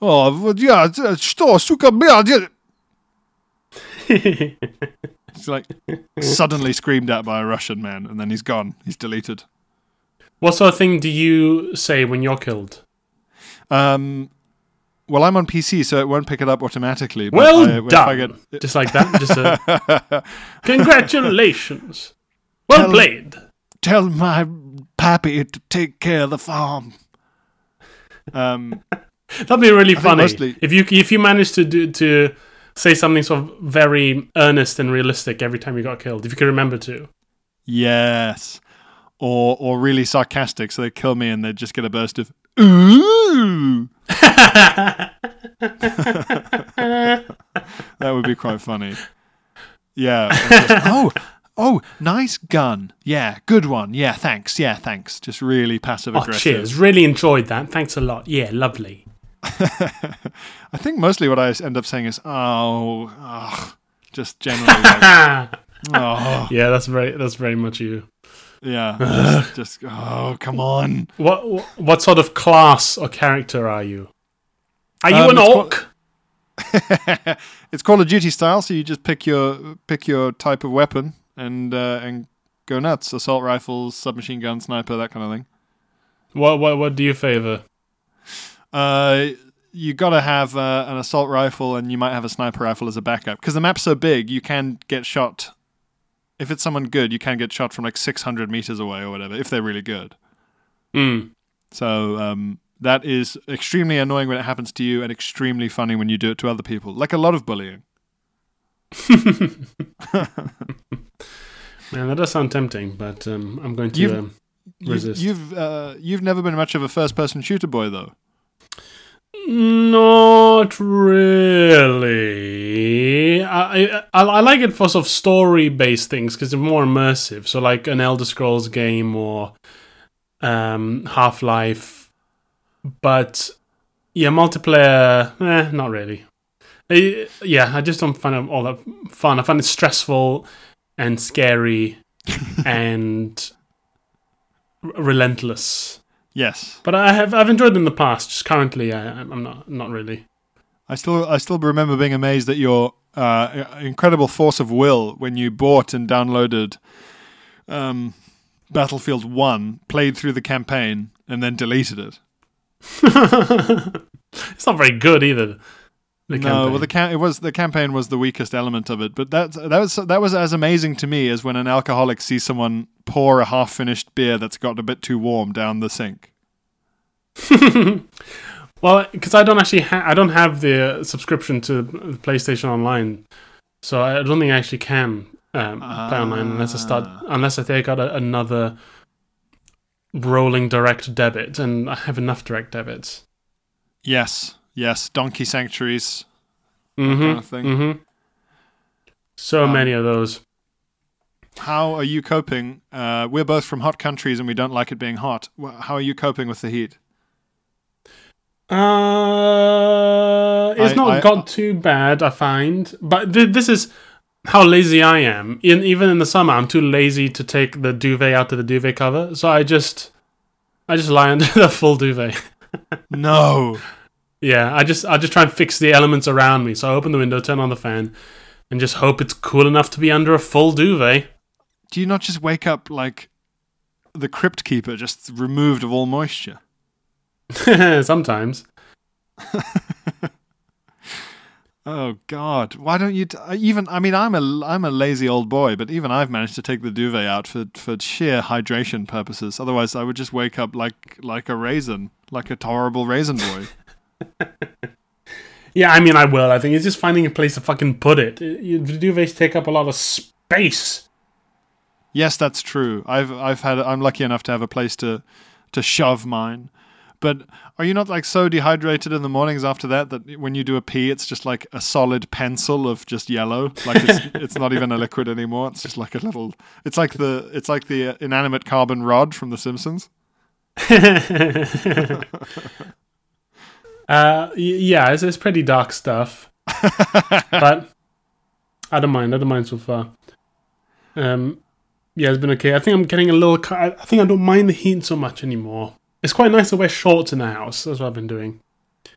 A: "Oh, вот я, э, что, сука, бля, де-» It's [LAUGHS] like suddenly screamed at by a Russian man, and then he's gone. He's deleted.
B: what sort of thing do you say when you're killed?
A: Um, well, I'm on PC, so it won't pick it up automatically. but
B: Well
A: I-
B: done.
A: I get- [LAUGHS]
B: Just like that. Just a, [LAUGHS] congratulations. Well
A: Tell-
B: played.
A: tell my pappy to take care of the farm. Um,
B: That'd be really
A: think
B: funny
A: mostly-
B: if you if you managed to do to say something sort of very earnest and realistic every time you got killed. If you could remember to.
A: yes, or or really sarcastic, so they kill me and they just get a burst of ooh. [LAUGHS] that would be quite funny. Yeah. just, [LAUGHS] oh, oh, nice gun. Yeah, good one. Yeah, thanks. Yeah, thanks. Just really passive
B: oh,
A: aggressive.
B: Oh, cheers! Really enjoyed that. Thanks a lot. Yeah, lovely. [LAUGHS]
A: I think mostly what I end up saying is, oh, ugh, just generally, like, oh,
B: yeah, that's very that's very much you.
A: Yeah, [LAUGHS] just, just, oh, come on.
B: What what sort of class or character are you? Are you
A: Um,
B: an orc?
A: quite- [LAUGHS] it's Call of Duty style, so you just pick your pick your type of weapon and uh, and go nuts. Assault rifles, submachine gun, sniper, that kind of thing.
B: What what what do you favor?
A: Uh, you got to have uh, an assault rifle, and you might have a sniper rifle as a backup because the map's so big. You can get shot. If it's someone good, you can get shot from like 600 meters away or whatever if they're really good.
B: Mm.
A: So um, that is extremely annoying when it happens to you, and extremely funny when you do it to other people. Like a lot of bullying. [LAUGHS] [LAUGHS]
B: Man, that does sound tempting, but um, I'm going to
A: You've-
B: um,
A: You've
B: resist.
A: you've, uh, you've never been much of a first-person shooter boy, though.
B: Not really. I, I I I like it for sort of story based things because they're more immersive. So like an Elder Scrolls game or um, Half Life, but yeah, multiplayer. Eh, not really. Eh, yeah, I just don't find it all that fun. I find it stressful and scary [LAUGHS] and r- relentless.
A: Yes,
B: But I have I've enjoyed them in the past. Just currently, I, I'm not not really.
A: I still I still remember being amazed at your uh, incredible force of will when you bought and downloaded um, Battlefield One, played through the campaign, and then deleted it. [LAUGHS]
B: it's not very good either. The
A: no,
B: campaign.
A: well, the it was the campaign was the weakest element of it, but that that was that was as amazing to me as when an alcoholic sees someone pour a half-finished beer that's got a bit too warm down the sink. [LAUGHS]
B: well, because I don't actually ha- I don't have the uh, subscription to PlayStation Online, so I don't think I actually can um, play online unless I start
A: Ah.
B: unless I take out a, another rolling direct debit, and I have enough direct debits.
A: Yes, yes, donkey sanctuaries.
B: Mm-hmm,
A: kind of thing.
B: Mm-hmm. So
A: Um,
B: many of those.
A: How are you coping? Uh, we're both from hot countries and we don't like it being hot. How are you coping with the heat?
B: Uh, it's
A: I-
B: not
A: I-
B: got too bad, I find. But th- this is how lazy I am. In even in the summer, I'm too lazy to take the duvet out of the duvet cover, so I just, I just lie [LAUGHS] under the full duvet.
A: No.
B: Yeah, I just, I just try and fix the elements around me. So I open the window, turn on the fan, and just hope it's cool enough to be under a full duvet.
A: Do you not just wake up like the crypt keeper, just removed of all moisture? [LAUGHS]
B: Sometimes. [LAUGHS]
A: Oh God! Why don't you t- I even? I mean, I'm a I'm a lazy old boy, but even I've managed to take the duvet out for for sheer hydration purposes. Otherwise, I would just wake up like like a raisin, like a horrible raisin boy. [LAUGHS] [LAUGHS]
B: Yeah, I mean, I will. I think it's just finding a place to fucking put it. Duvets take up a lot of space.
A: Yes, that's true. I've I've had I'm lucky enough to have a place to to shove mine. But are you not like so dehydrated in the mornings after that that when you do a pee, it's just like a solid pencil of just yellow? Like it's [LAUGHS] it's not even a liquid anymore. It's just like a little. It's like the it's like the inanimate carbon rod from The Simpsons. [LAUGHS]
B: Uh, yeah, it's, it's pretty dark stuff, [LAUGHS] but I don't mind. I don't mind so far. Um, yeah, it's been okay. I think I'm getting a little. I think I don't mind the heat so much anymore. It's quite nice to wear shorts in the house. That's what I've been doing.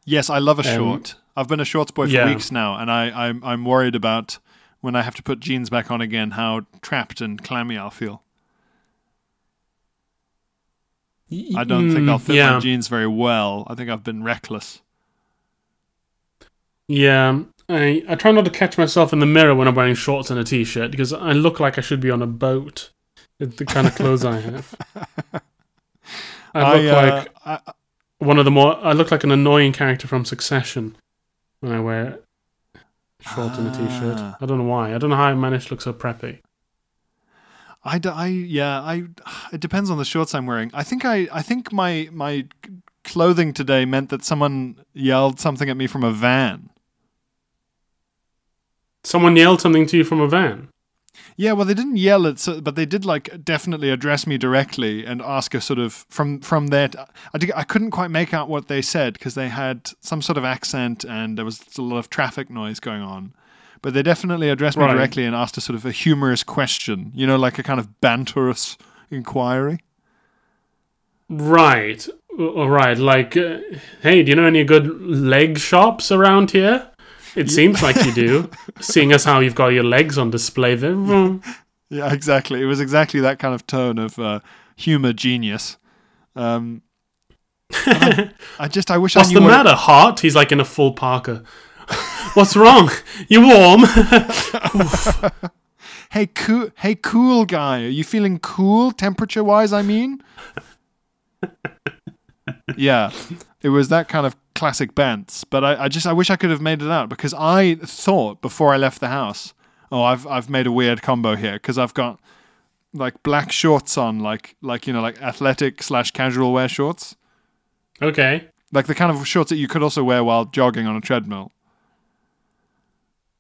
A: Yes, I love a
B: Um,
A: short. I've been a shorts boy for
B: yeah.
A: weeks now, and I I'm I'm worried about when I have to put jeans back on again how trapped and clammy I'll feel. I don't think I'll fit
B: yeah.
A: my jeans very well. I think I've been reckless.
B: Yeah, I I try not to catch myself in the mirror when I'm wearing shorts and a t-shirt because I look like I should be on a boat. It's the kind of clothes I have. [LAUGHS] I look
A: uh,
B: like
A: I,
B: one of the more. I look like an annoying character from Succession when I wear shorts and a t-shirt.
A: Ah.
B: I don't know why. I don't know how I managed to look so preppy.
A: I, d- I- yeah, I it depends on the shorts I'm wearing. I think I I think my my clothing today meant that someone yelled something at me from a van.
B: Someone yelled something to you from a van.
A: Yeah, well, they didn't yell it, so, but they did like definitely address me directly and ask a sort of from from that. I I couldn't quite make out what they said because they had some sort of accent and there was a lot of traffic noise going on. But they definitely addressed me
B: Right.
A: directly and asked a sort of a humorous question, you know, like a kind of banterous inquiry.
B: Right. All right. Like, uh, hey, do you know any good leg shops around here? It seems like you do, [LAUGHS] seeing as how you've got your legs on display there. [LAUGHS]
A: Yeah, exactly. It was exactly that kind of tone of uh, humor genius. Um, I, I just I wish
B: What's
A: I
B: the
A: knew what-
B: matter, heart? He's like in a full parka. [LAUGHS] What's wrong? You warm? [LAUGHS]
A: Hey, cool. Hey, cool guy. Are you feeling cool, temperature wise? I mean. [LAUGHS] yeah, it was that kind of classic Bants. But I, I just I wish I could have made it out because I thought before I left the house, oh, I've I've made a weird combo here because I've got like black shorts on, like like you know like athletic slash casual wear shorts,
B: okay.
A: like the kind of shorts that you could also wear while jogging on a treadmill.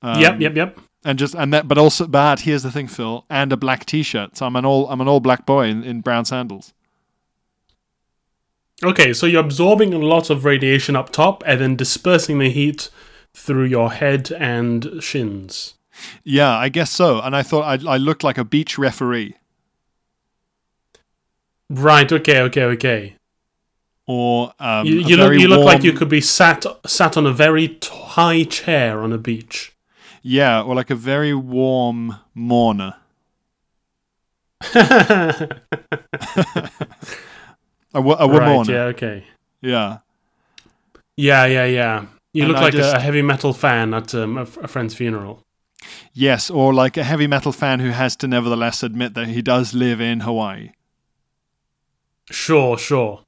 A: Um,
B: yep, yep, yep.
A: and just and that but also but here's the thing phil and a black t-shirt so i'm an all i'm an all black boy in, in brown sandals
B: Okay, so you're absorbing a lot of radiation up top and then dispersing the heat through your head and shins.
A: yeah i guess so and i thought i, I looked like a beach referee
B: Right. Okay. Okay. Okay.
A: or um,
B: You, you look. You look like you could be sat sat on a very t- high chair on a beach.
A: Yeah or like a very warm mourner [LAUGHS] a,
B: right.
A: mourner
B: Yeah. Okay.
A: yeah
B: Yeah. Yeah. Yeah. You
A: And
B: look
A: I
B: like
A: just-
B: a, heavy metal fan at um, a, f- a friend's funeral.
A: yes or like a heavy metal fan who has to nevertheless admit that he does live in hawaii
B: Sure. Sure.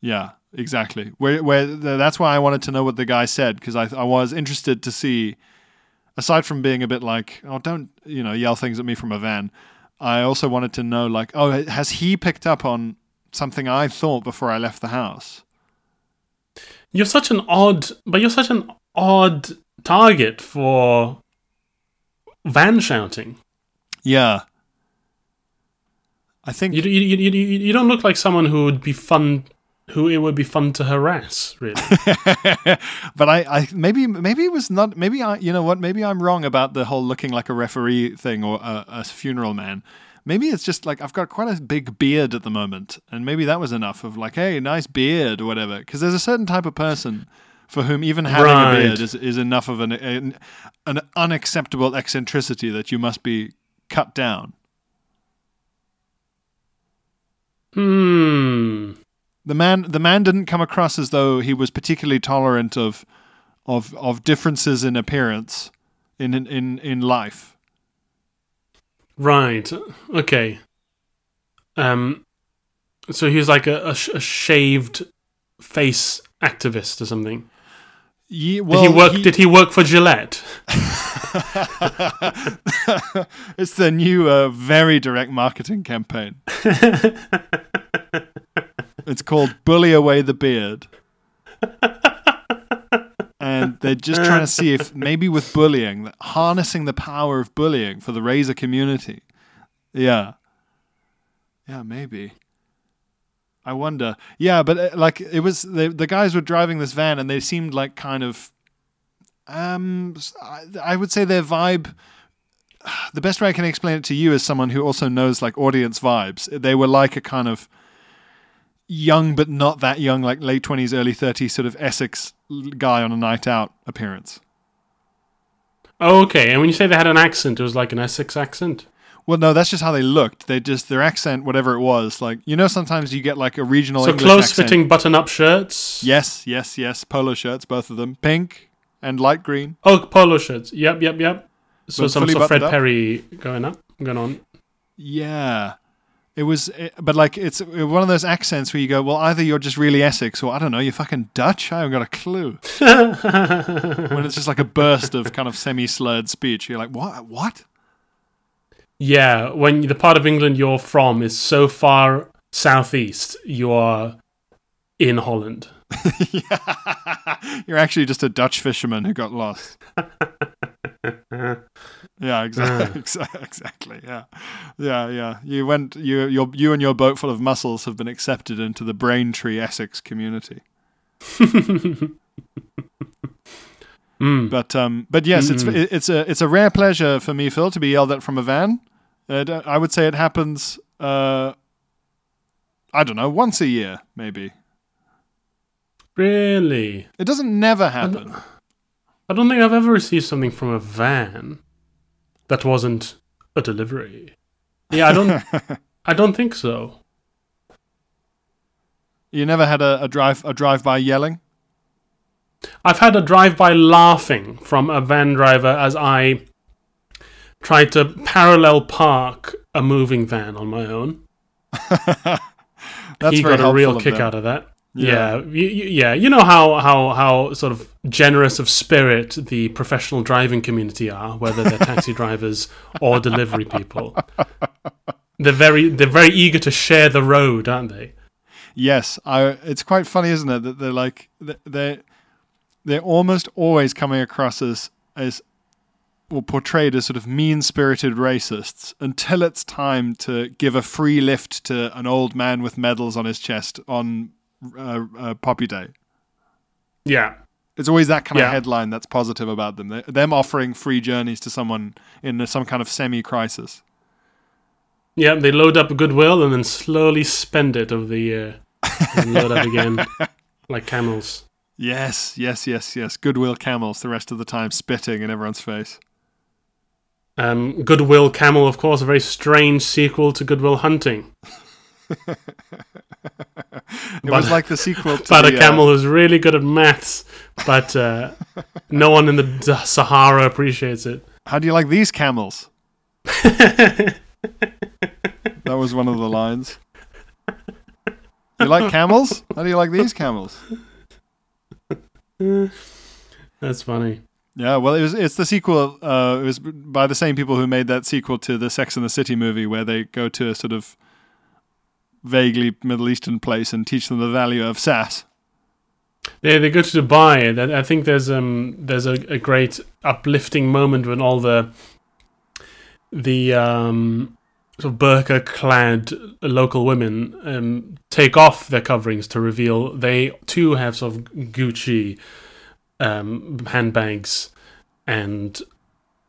A: Yeah, exactly. Where where th- that's why I wanted to know what the guy said because I I was interested to see, aside from being a bit like oh don't you know yell things at me from a van, I also wanted to know like oh has he picked up on something I thought before I left the house?
B: You're such an odd, but you're such an odd target for van shouting.
A: Yeah. I think
B: You, you, you, you, you you don't look like someone who would be fun, who it would be fun to harass. Really, [LAUGHS]
A: but I, I maybe maybe it was not maybe I you know what maybe I'm wrong about the whole looking like a referee thing or a, a funeral man. Maybe it's just like I've got quite a big beard at the moment, and maybe that was enough of like, hey, nice beard or whatever. Because there's a certain type of person for whom even having
B: Right.
A: a beard is, is enough of an, an an unacceptable eccentricity that you must be cut down.
B: hmm.
A: The man the man didn't come across as though he was particularly tolerant of of of differences in appearance in in in, life.
B: Right. Okay. Um. So he's like a, a, sh- a shaved face activist or something.
A: Ye-
B: Did
A: well,
B: he work? Did he work for Gillette? [LAUGHS] [LAUGHS]
A: it's the new, uh, very direct marketing campaign. [LAUGHS] it's called "Bully Away the Beard," and they're just trying to see if maybe with bullying, harnessing the power of bullying for the razor community. Yeah, yeah, maybe. I wonder. Yeah, but uh, like it was the the guys were driving this van and they seemed like kind of um I, I would say their vibe [SIGHS] the best way I can explain it to you as someone who also knows like audience vibes. They were like a kind of young but not that young like late 20s early 30s sort of Essex guy on a night out appearance.
B: Oh, okay. And when you say they had an accent, it was like an Essex accent.
A: Well, no, that's just how they looked. They just their accent, whatever it was, like you know, sometimes you get like a regional.
B: So close-fitting button-up shirts.
A: Yes, yes, yes. Polo shirts, both of them, pink and light green.
B: Oh, polo shirts. Yep, yep, yep. So
A: But
B: some sort of Fred
A: up?
B: Perry going up, going on.
A: Yeah, it was, it, but like it's eh, one of those accents where you go, well, either you're just really Essex, or I don't know, you're fucking Dutch. I haven't got a clue. [LAUGHS] when it's just like a burst of kind of semi-slurred speech, you're like, what? What?
B: Yeah, when the part of England you're from is so far southeast, you are in Holland. [LAUGHS] [LAUGHS]
A: You're actually just a Dutch fisherman who got lost. Yeah, [LAUGHS] exactly, exactly. Yeah, yeah, yeah. You went. You, your, you and your boat full of mussels have been accepted into the Braintree Essex community. [LAUGHS] But um, but yes, it's it- it's a it's a rare pleasure for me, Phil, to be yelled at from a van. Uh, I would say it happens. Uh, I don't know, once a year, maybe.
B: Really?
A: It doesn't never happen.
B: I don't think I've ever received something from a van that wasn't a delivery. Yeah, I don't. [LAUGHS] I don't think so.
A: You never had a, a drive a drive by yelling.
B: I've had a drive-by laughing from a van driver as I tried to parallel park a moving van on my own. [LAUGHS]
A: That's
B: he got a real kick
A: them.
B: out of that.
A: Yeah.
B: Yeah, yeah. You know how, how how sort of generous of spirit the professional driving community are, whether they're taxi drivers or delivery people. They're very they're very eager to share the road, aren't they?
A: Yes, I. It's quite funny, isn't it, that they're like they they're almost always coming across as as or portrayed as sort of mean-spirited racists until it's time to give a free lift to an old man with medals on his chest on uh, uh, Poppy Day.
B: Yeah.
A: It's always that kind
B: Yeah.
A: of headline that's positive about them. They- Them offering free journeys to someone in some kind of semi-crisis.
B: Yeah, they load up goodwill and then slowly spend it over the year. And load up [LAUGHS] again. Like camels.
A: Yes, yes, yes, yes. Goodwill camels the rest of the time spitting in everyone's face.
B: Um, Goodwill Camel, of course, a very strange sequel to Goodwill Hunting. [LAUGHS]
A: It was like the sequel to
B: About a
A: the, uh,
B: camel who's really good at maths, but uh, no one in the Sahara appreciates it.
A: How do you like these camels? [LAUGHS] that was one of the lines. You like camels? How do you like these camels?
B: That's funny.
A: Yeah, well, it was. It's the sequel. Uh, it was by the same people who made that sequel to the Sex and the City movie, where they go to a sort of vaguely Middle Eastern place and teach them the value of sass.
B: They they go to Dubai. and I think there's um there's a, a great uplifting moment when all the the um sort of burqa clad local women um take off their coverings to reveal they too have sort of Gucci um handbags and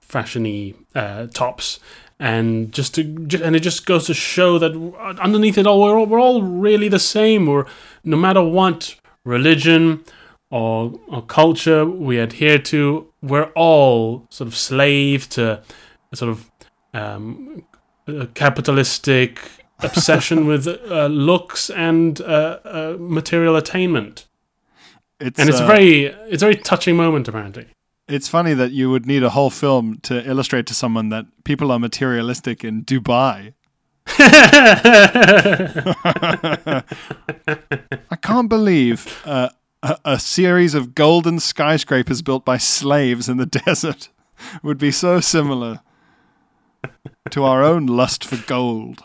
B: fashiony uh, tops. And just to, and it just goes to show that underneath it all, we're all, we're all really the same. We're no matter what religion or, or culture we adhere to, we're all sort of slave to a sort of um, a capitalistic [LAUGHS] obsession with uh, looks and uh, uh, material attainment.
A: It's
B: And it's
A: uh,
B: a very it's a very touching moment apparently.
A: It's funny that you would need a whole film to illustrate to someone that people are materialistic in Dubai. [LAUGHS] I can't believe uh, a, a series of golden skyscrapers built by slaves in the [LAUGHS] desert would be so similar to our own lust for gold.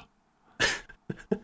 A: [LAUGHS]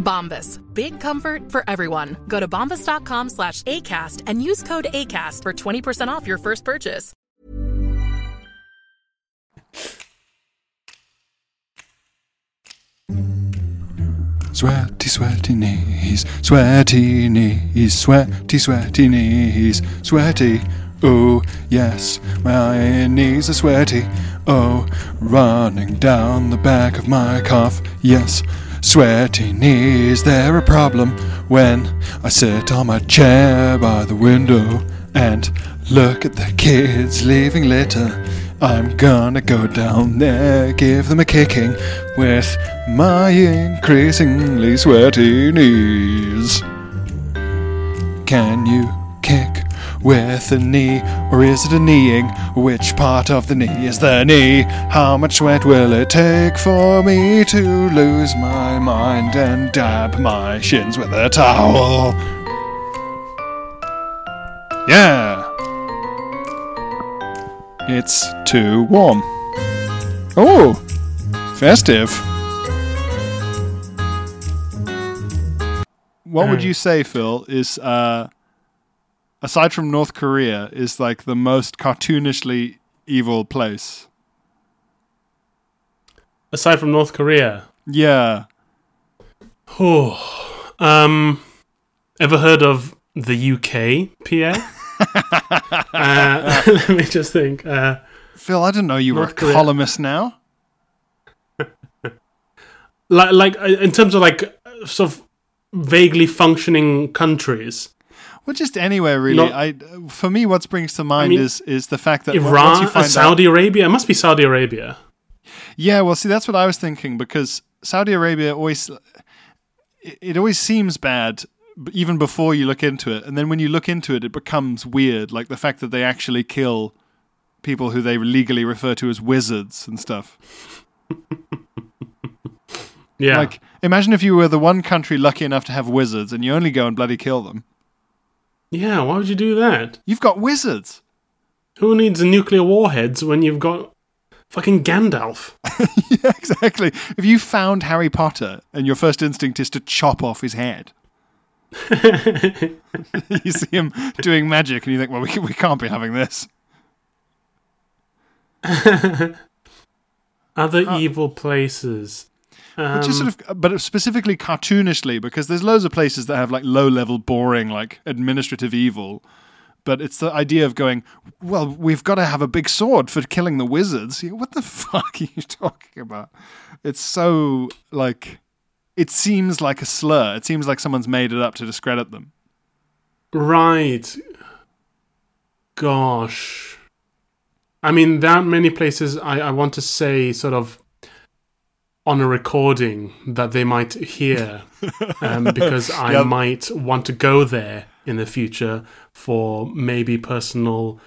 C: Bombas. Big comfort for everyone. Go to bombas.com slash ACAST and use code ACAST for 20% off your first purchase.
A: Sweaty, sweaty knees, sweaty knees, sweaty, sweaty knees, sweaty. Oh, yes, my knees are sweaty. Oh, running down the back of my calf. Yes, sweaty knees, they're a problem when I sit on my chair by the window and look at the kids leaving litter. I'm gonna go down there, give them a kicking with my increasingly sweaty knees. Can you kick with a knee, or is it a kneeing? Which part of the knee is the knee? How much sweat will it take for me to lose my mind and dab my shins with a towel? Yeah! It's too warm. Oh! Festive. What would
B: Uh.
A: you say, Phil, is uh aside from North Korea, is like the most cartoonishly evil place?
B: Aside from North Korea.
A: Yeah.
B: Oh, um, ever heard of the UK, Pierre? [LAUGHS] uh, [LAUGHS] let me just think. Uh,
A: Phil, I didn't know you were a
B: Korea.
A: columnist now. [LAUGHS]
B: like, like uh, in terms of like uh, sort of vaguely functioning countries,
A: Well, just anywhere really.
B: Not-
A: I, for me, what springs to mind
B: mean,
A: is is the fact that
B: Iran, uh,
A: find out-
B: Saudi Arabia. It must be Saudi Arabia.
A: Yeah, well, see, that's what I was thinking because Saudi Arabia always it, it always seems bad even before you look into it, and then when you look into it, it becomes weird. Like the fact that they actually kill people who they legally refer to as wizards and stuff. [LAUGHS]
B: Yeah,
A: Like, imagine if you were the one country lucky enough to have wizards, and you only go and bloody kill them.
B: Yeah. Why would you do that?
A: You've got wizards.
B: Who needs nuclear warheads when you've got fucking Gandalf? [LAUGHS]
A: yeah, exactly. If you found Harry Potter and your first instinct is to chop off his head, [LAUGHS] [LAUGHS] you see him doing magic and you think, well, we, we can't be having this.
B: Other uh, evil places.
A: Which is sort um, of, but specifically cartoonishly, because there's loads of places that have like low level, boring, like administrative evil. But it's the idea of going, well, we've got to have a big sword for killing the wizards. [LAUGHS] What the fuck are you talking about? It's so, like, it seems like a slur. It seems like someone's made it up to discredit them.
B: Right. Gosh. I mean, there aren't many places I, I want to say, sort of, on a recording that they might hear, [LAUGHS] um, because I
A: Yep.
B: might want to go there in the future for maybe personal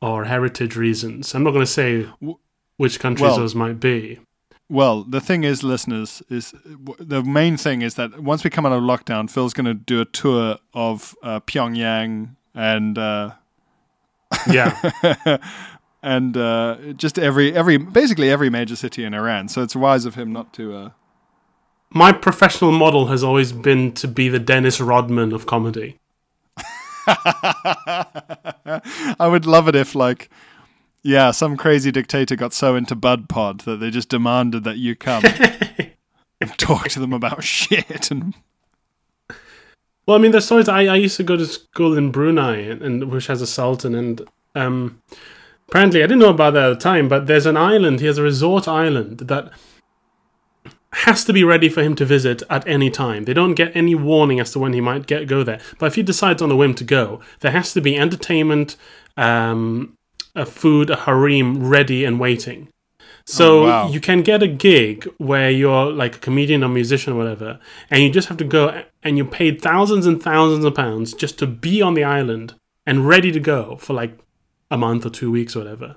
B: or heritage reasons. I'm not going to say which countries
A: Well-
B: those might be.
A: Well, the thing is, listeners, is the main thing is that once we come out of lockdown, Phil's going to do a tour of uh, Pyongyang and uh,
B: Yeah. [LAUGHS]
A: and uh, just every every basically every major city in Iran. So it's wise of him not to. Uh,
B: My professional model has always been to be the Dennis Rodman of comedy. [LAUGHS]
A: I would love it if like. Yeah, some crazy dictator got so into Bud Pod that they just demanded that you come [LAUGHS] and talk to them about [LAUGHS] shit and
B: Well, I mean, there's stories. I, I used to go to school in Brunei, and, and which has a sultan, and um, apparently I didn't know about that at the time. But there's an island. He has a resort island that has to be ready for him to visit at any time. They don't get any warning as to when he might get go there. But if he decides on a whim to go, there has to be entertainment, um, a food, a harem ready and waiting. So
A: Oh, wow.
B: you can get a gig where you're like a comedian or musician or whatever, and you just have to go and you're paid thousands and thousands of pounds just to be on the island and ready to go for like a month or two weeks or whatever.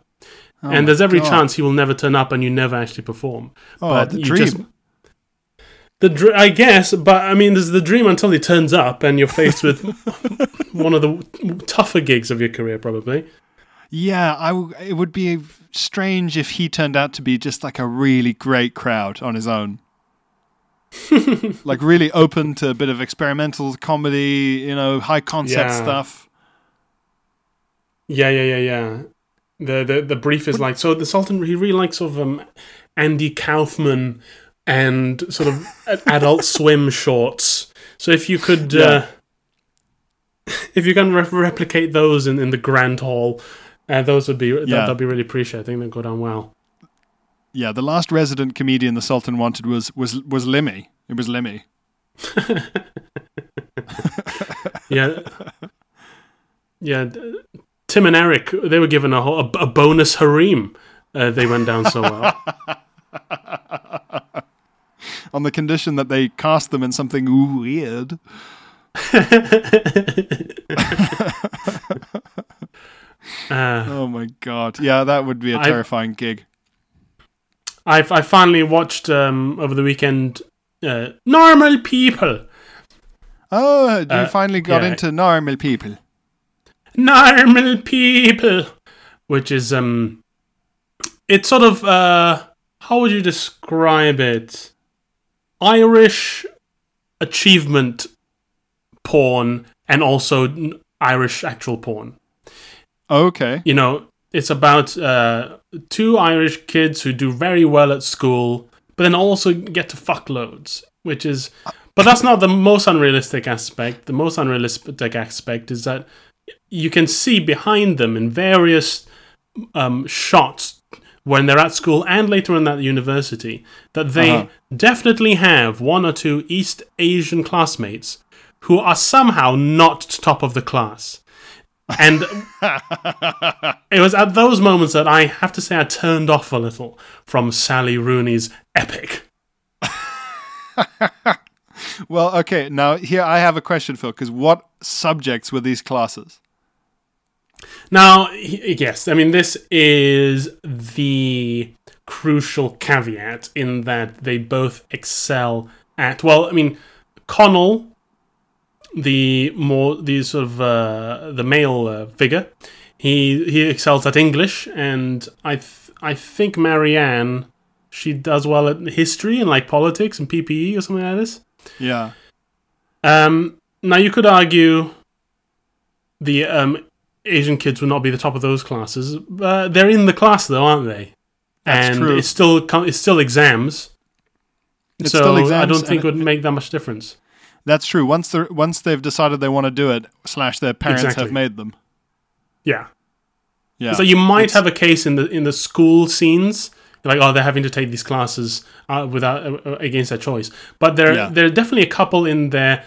B: Oh and there's every
A: Oh God.
B: chance he will never turn up and you never actually perform.
A: Oh, the
B: you
A: dream.
B: the dr- I guess, but I mean, there's the dream until he turns up and you're faced with [LAUGHS] one of the tougher gigs of your career, probably.
A: Yeah, I w- it would be strange if he turned out to be just like a really great crowd on his own. [LAUGHS] like really open to a bit of experimental comedy, you know, high concept
B: Yeah.
A: stuff.
B: Yeah, yeah, yeah, yeah. The the the brief is like so. The Sultan he really likes sort of um, Andy Kaufman and sort of [LAUGHS] Adult Swim shorts. So if you could, uh, [LAUGHS] if you can re- replicate those in, in the Grand Hall, uh, those would be that,
A: Yeah.
B: that'd be really appreciated. I think they'd go down well.
A: Yeah, the last resident comedian the Sultan wanted was was was Limmy. It was Limmy. [LAUGHS]
B: Yeah, yeah. Tim and Eric they were given a whole, a, a bonus harem. Uh, they went down so well. [LAUGHS]
A: On the condition that they cast them in something weird.
B: Uh, [LAUGHS]
A: Oh my god. Yeah, that would be a terrifying gig.
B: I I finally watched um, over the weekend. Uh, Normal People.
A: Oh, you
B: Uh,
A: finally got
B: yeah.
A: into normal people.
B: Normal People, which is um, it's sort of uh, how would you describe it? Irish achievement porn and also Irish actual porn.
A: Okay.
B: you know, it's about uh, two Irish kids who do very well at school, but then also get to fuck loads, which is. But that's not the most unrealistic aspect. The most unrealistic aspect is that you can see behind them in various um, shots when they're at school and later on at university that they
A: Uh-huh.
B: definitely have one or two East Asian classmates who are somehow not top of the class. And [LAUGHS] it was at those moments that I have to say I turned off a little from Sally Rooney's epic. [LAUGHS]
A: Well, okay. Now here I have a question, Phil. Because what subjects were these classes?
B: Now, yes, I mean, this is the crucial caveat in that they both excel at, well, I mean, Connell, the more, the sort of, uh, the male uh, figure, he, he excels at English, and I, th- I think Marianne, she does well at history and like politics and PPE or something like this.
A: Yeah.
B: Um, now you could argue the um, Asian kids would not be the top of those classes, but they're in the class though, aren't they?
A: That's
B: and
A: true.
B: it's still it's still exams.
A: It's
B: so
A: still
B: I don't think it would make that much difference.
A: That's true. Once they once they've decided they want to do it, slash their parents
B: Exactly.
A: have made them.
B: Yeah.
A: Yeah.
B: So you might
A: It's-
B: have a case in the in the school scenes, like oh they're having to take these classes uh, without uh, against their choice. But there
A: Yeah.
B: there are definitely a couple in their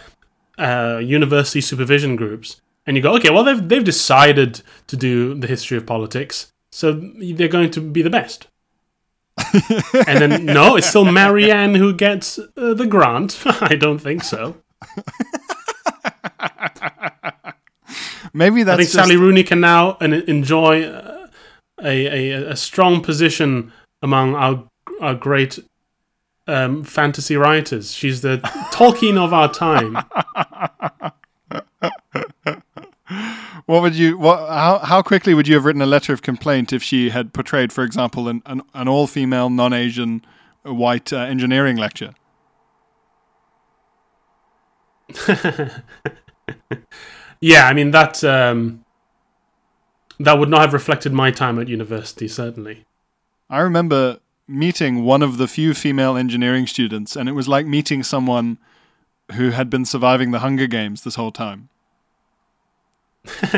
B: uh, university supervision groups, and you go okay, well they've they've decided to do the history of politics, so they're going to be the best. [LAUGHS] and then no, it's still Marianne who gets uh, the grant. [LAUGHS] I don't think so. [LAUGHS]
A: maybe that's
B: I think
A: just,
B: Sally Rooney can now uh, enjoy uh, a, a a strong position among our our great um, fantasy writers. She's the Tolkien of our time. [LAUGHS]
A: What would you? What? How? How quickly would you have written a letter of complaint if she had portrayed, for example, an an, an all-female, non-Asian, uh, white uh, engineering lecture? [LAUGHS]
B: Yeah, I mean that um, that would not have reflected my time at university. Certainly.
A: I remember meeting one of the few female engineering students, and it was like meeting someone who had been surviving the Hunger Games this whole time. [LAUGHS]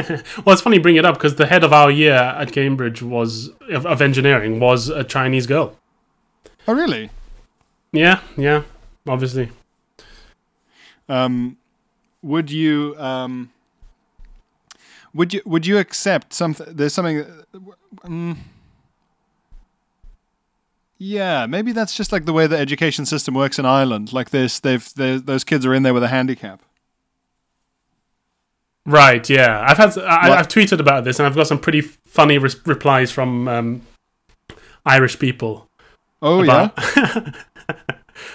B: Well, it's funny you bring it up because the head of our year at Cambridge was of, of engineering was a Chinese girl.
A: Oh, really?
B: Yeah, yeah, obviously.
A: Um, would you? Um, would you? Would you accept something? There's something. Um, yeah, maybe that's just like the way the education system works in Ireland. Like this, they've those kids are in there with a handicap.
B: Right. Yeah, I've had I, I've tweeted about this and I've got some pretty funny res- replies from um, Irish people
A: Oh yeah. [LAUGHS]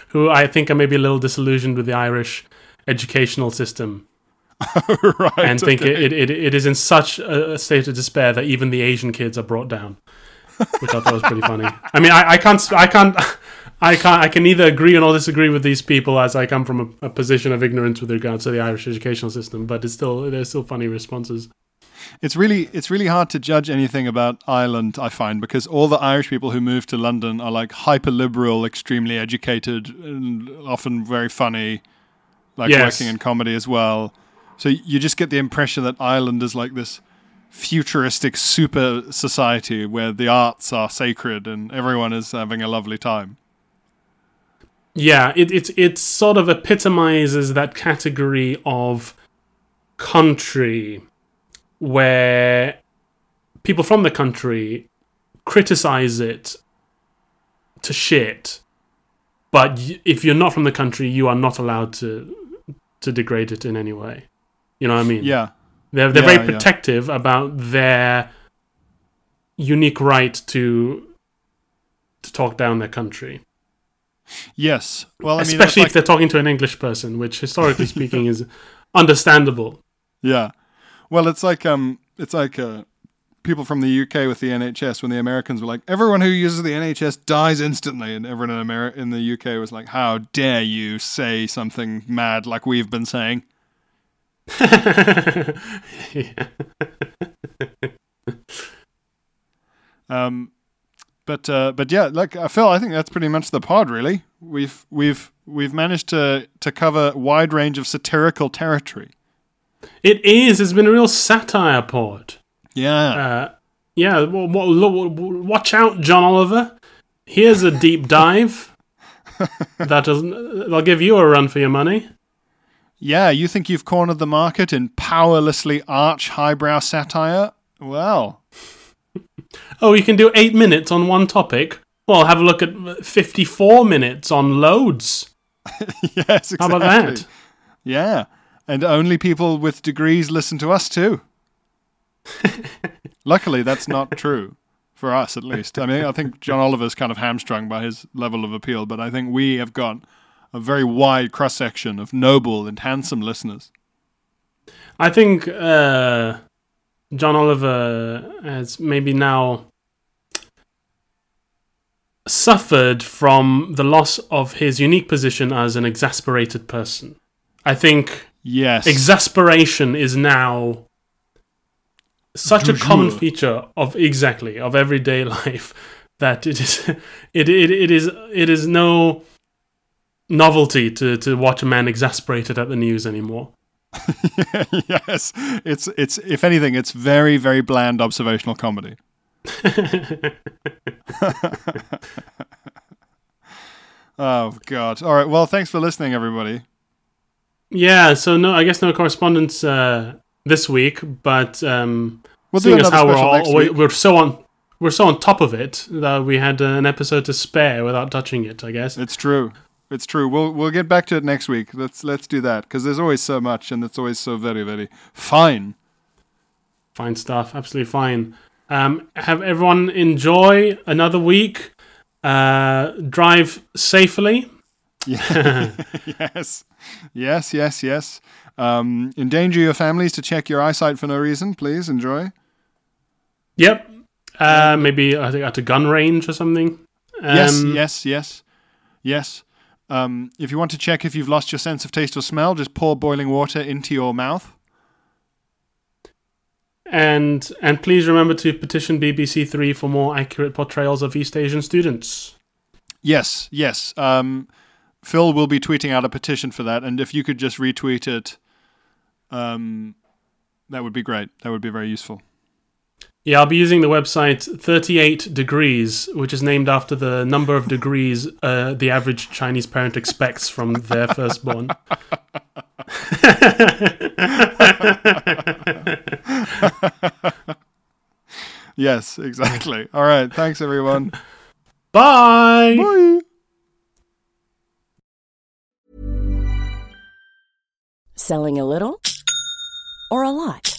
B: who I think are maybe a little disillusioned with the Irish educational system [LAUGHS]
A: right.
B: and think
A: okay.
B: it, it, it is in such a state of despair that even the Asian kids are brought down, [LAUGHS] which I thought was pretty funny. I mean, I, I can't, I can't, I can't, I can neither agree or disagree with these people as I come from a, a position of ignorance with regards to the Irish educational system, but it's still there's still funny responses.
A: It's really it's really hard to judge anything about Ireland, I find, because all the Irish people who move to London are like hyper liberal, extremely educated, and often very funny, like
B: Yes.
A: working in comedy as well. So you just get the impression that Ireland is like this futuristic super society where the arts are sacred and everyone is having a lovely time.
B: Yeah, it it it sort of epitomizes that category of country where people from the country criticize it to shit, but if you're not from the country, you are not allowed to to degrade it in any way. You know what I mean?
A: Yeah.
B: They're they're
A: Yeah,
B: very
A: yeah.
B: protective about their unique right to to talk down their country.
A: Yes. Well, I mean,
B: especially
A: like-
B: if they're talking to an English person, which historically speaking is understandable.
A: Yeah. Well, it's like um, it's like uh, people from the UK with the NHS when the Americans were like, everyone who uses the NHS dies instantly, and everyone in Ameri- in the UK was like, how dare you say something mad like we've been saying? [LAUGHS] Um, but uh, but yeah, like Phil, I think that's pretty much the pod. Really, we've we've we've managed to to cover a wide range of satirical territory.
B: It is. It's been a real satire pod.
A: Yeah.
B: Uh, yeah. w- w- w- w- watch out, John Oliver. Here's a deep dive. [LAUGHS] that doesn't. They'll give you a run for your money.
A: Yeah, you think you've cornered the market in powerlessly arch highbrow satire? Well, [LAUGHS]
B: Oh, you can do eight minutes on one topic. Well, have a look at fifty-four minutes on loads. [LAUGHS]
A: yes, exactly.
B: How about that?
A: Yeah, and only people with degrees listen to us too. [LAUGHS] Luckily, that's not true for us, at least. I mean, I think John Oliver's kind of hamstrung by his level of appeal, but I think we have got a very wide cross section of noble and handsome listeners.
B: I think uh, John Oliver has maybe now suffered from the loss of his unique position as an exasperated person. I think
A: Yes.
B: exasperation is now such
A: Du
B: a common feature of exactly of everyday [LAUGHS] life that it is it, it, it is it is no novelty to, to watch a man exasperated at the news anymore. [LAUGHS]
A: yes. It's it's if anything, it's very very bland observational comedy. [LAUGHS] oh god. All right. Well, thanks for listening everybody.
B: Yeah, so no, I guess no correspondence uh, this week, but um,
A: We'll
B: seeing as how we're all we, we're so on we're so on top of it that we had an episode to spare without touching it. I guess.
A: It's true. It's true. We'll we'll get back to it next week. Let's let's do that because there's always so much and it's always so very very fine.
B: Fine stuff. Absolutely fine. Um, have everyone enjoy another week. Uh, drive safely. [LAUGHS] [LAUGHS]
A: yes, yes, yes, yes. Um, endanger your families to check your eyesight for no reason. Please enjoy.
B: Yep. Uh, maybe I think at a gun range or something.
A: yes,
B: Um,
A: yes, yes, yes. Um, if you want to check if you've lost your sense of taste or smell, just pour boiling water into your mouth.
B: And and please remember to petition BBC Three for more accurate portrayals of East Asian students.
A: Yes, yes. Um, Phil will be tweeting out a petition for that, and if you could just retweet it, um, that would be great. That would be very useful.
B: Yeah, I'll be using the website 38 Degrees, which is named after the number of degrees uh, the average Chinese parent expects from their firstborn. [LAUGHS]
A: Yes, exactly. All right. Thanks, everyone.
B: Bye!
A: Bye.
D: Selling a little or a lot?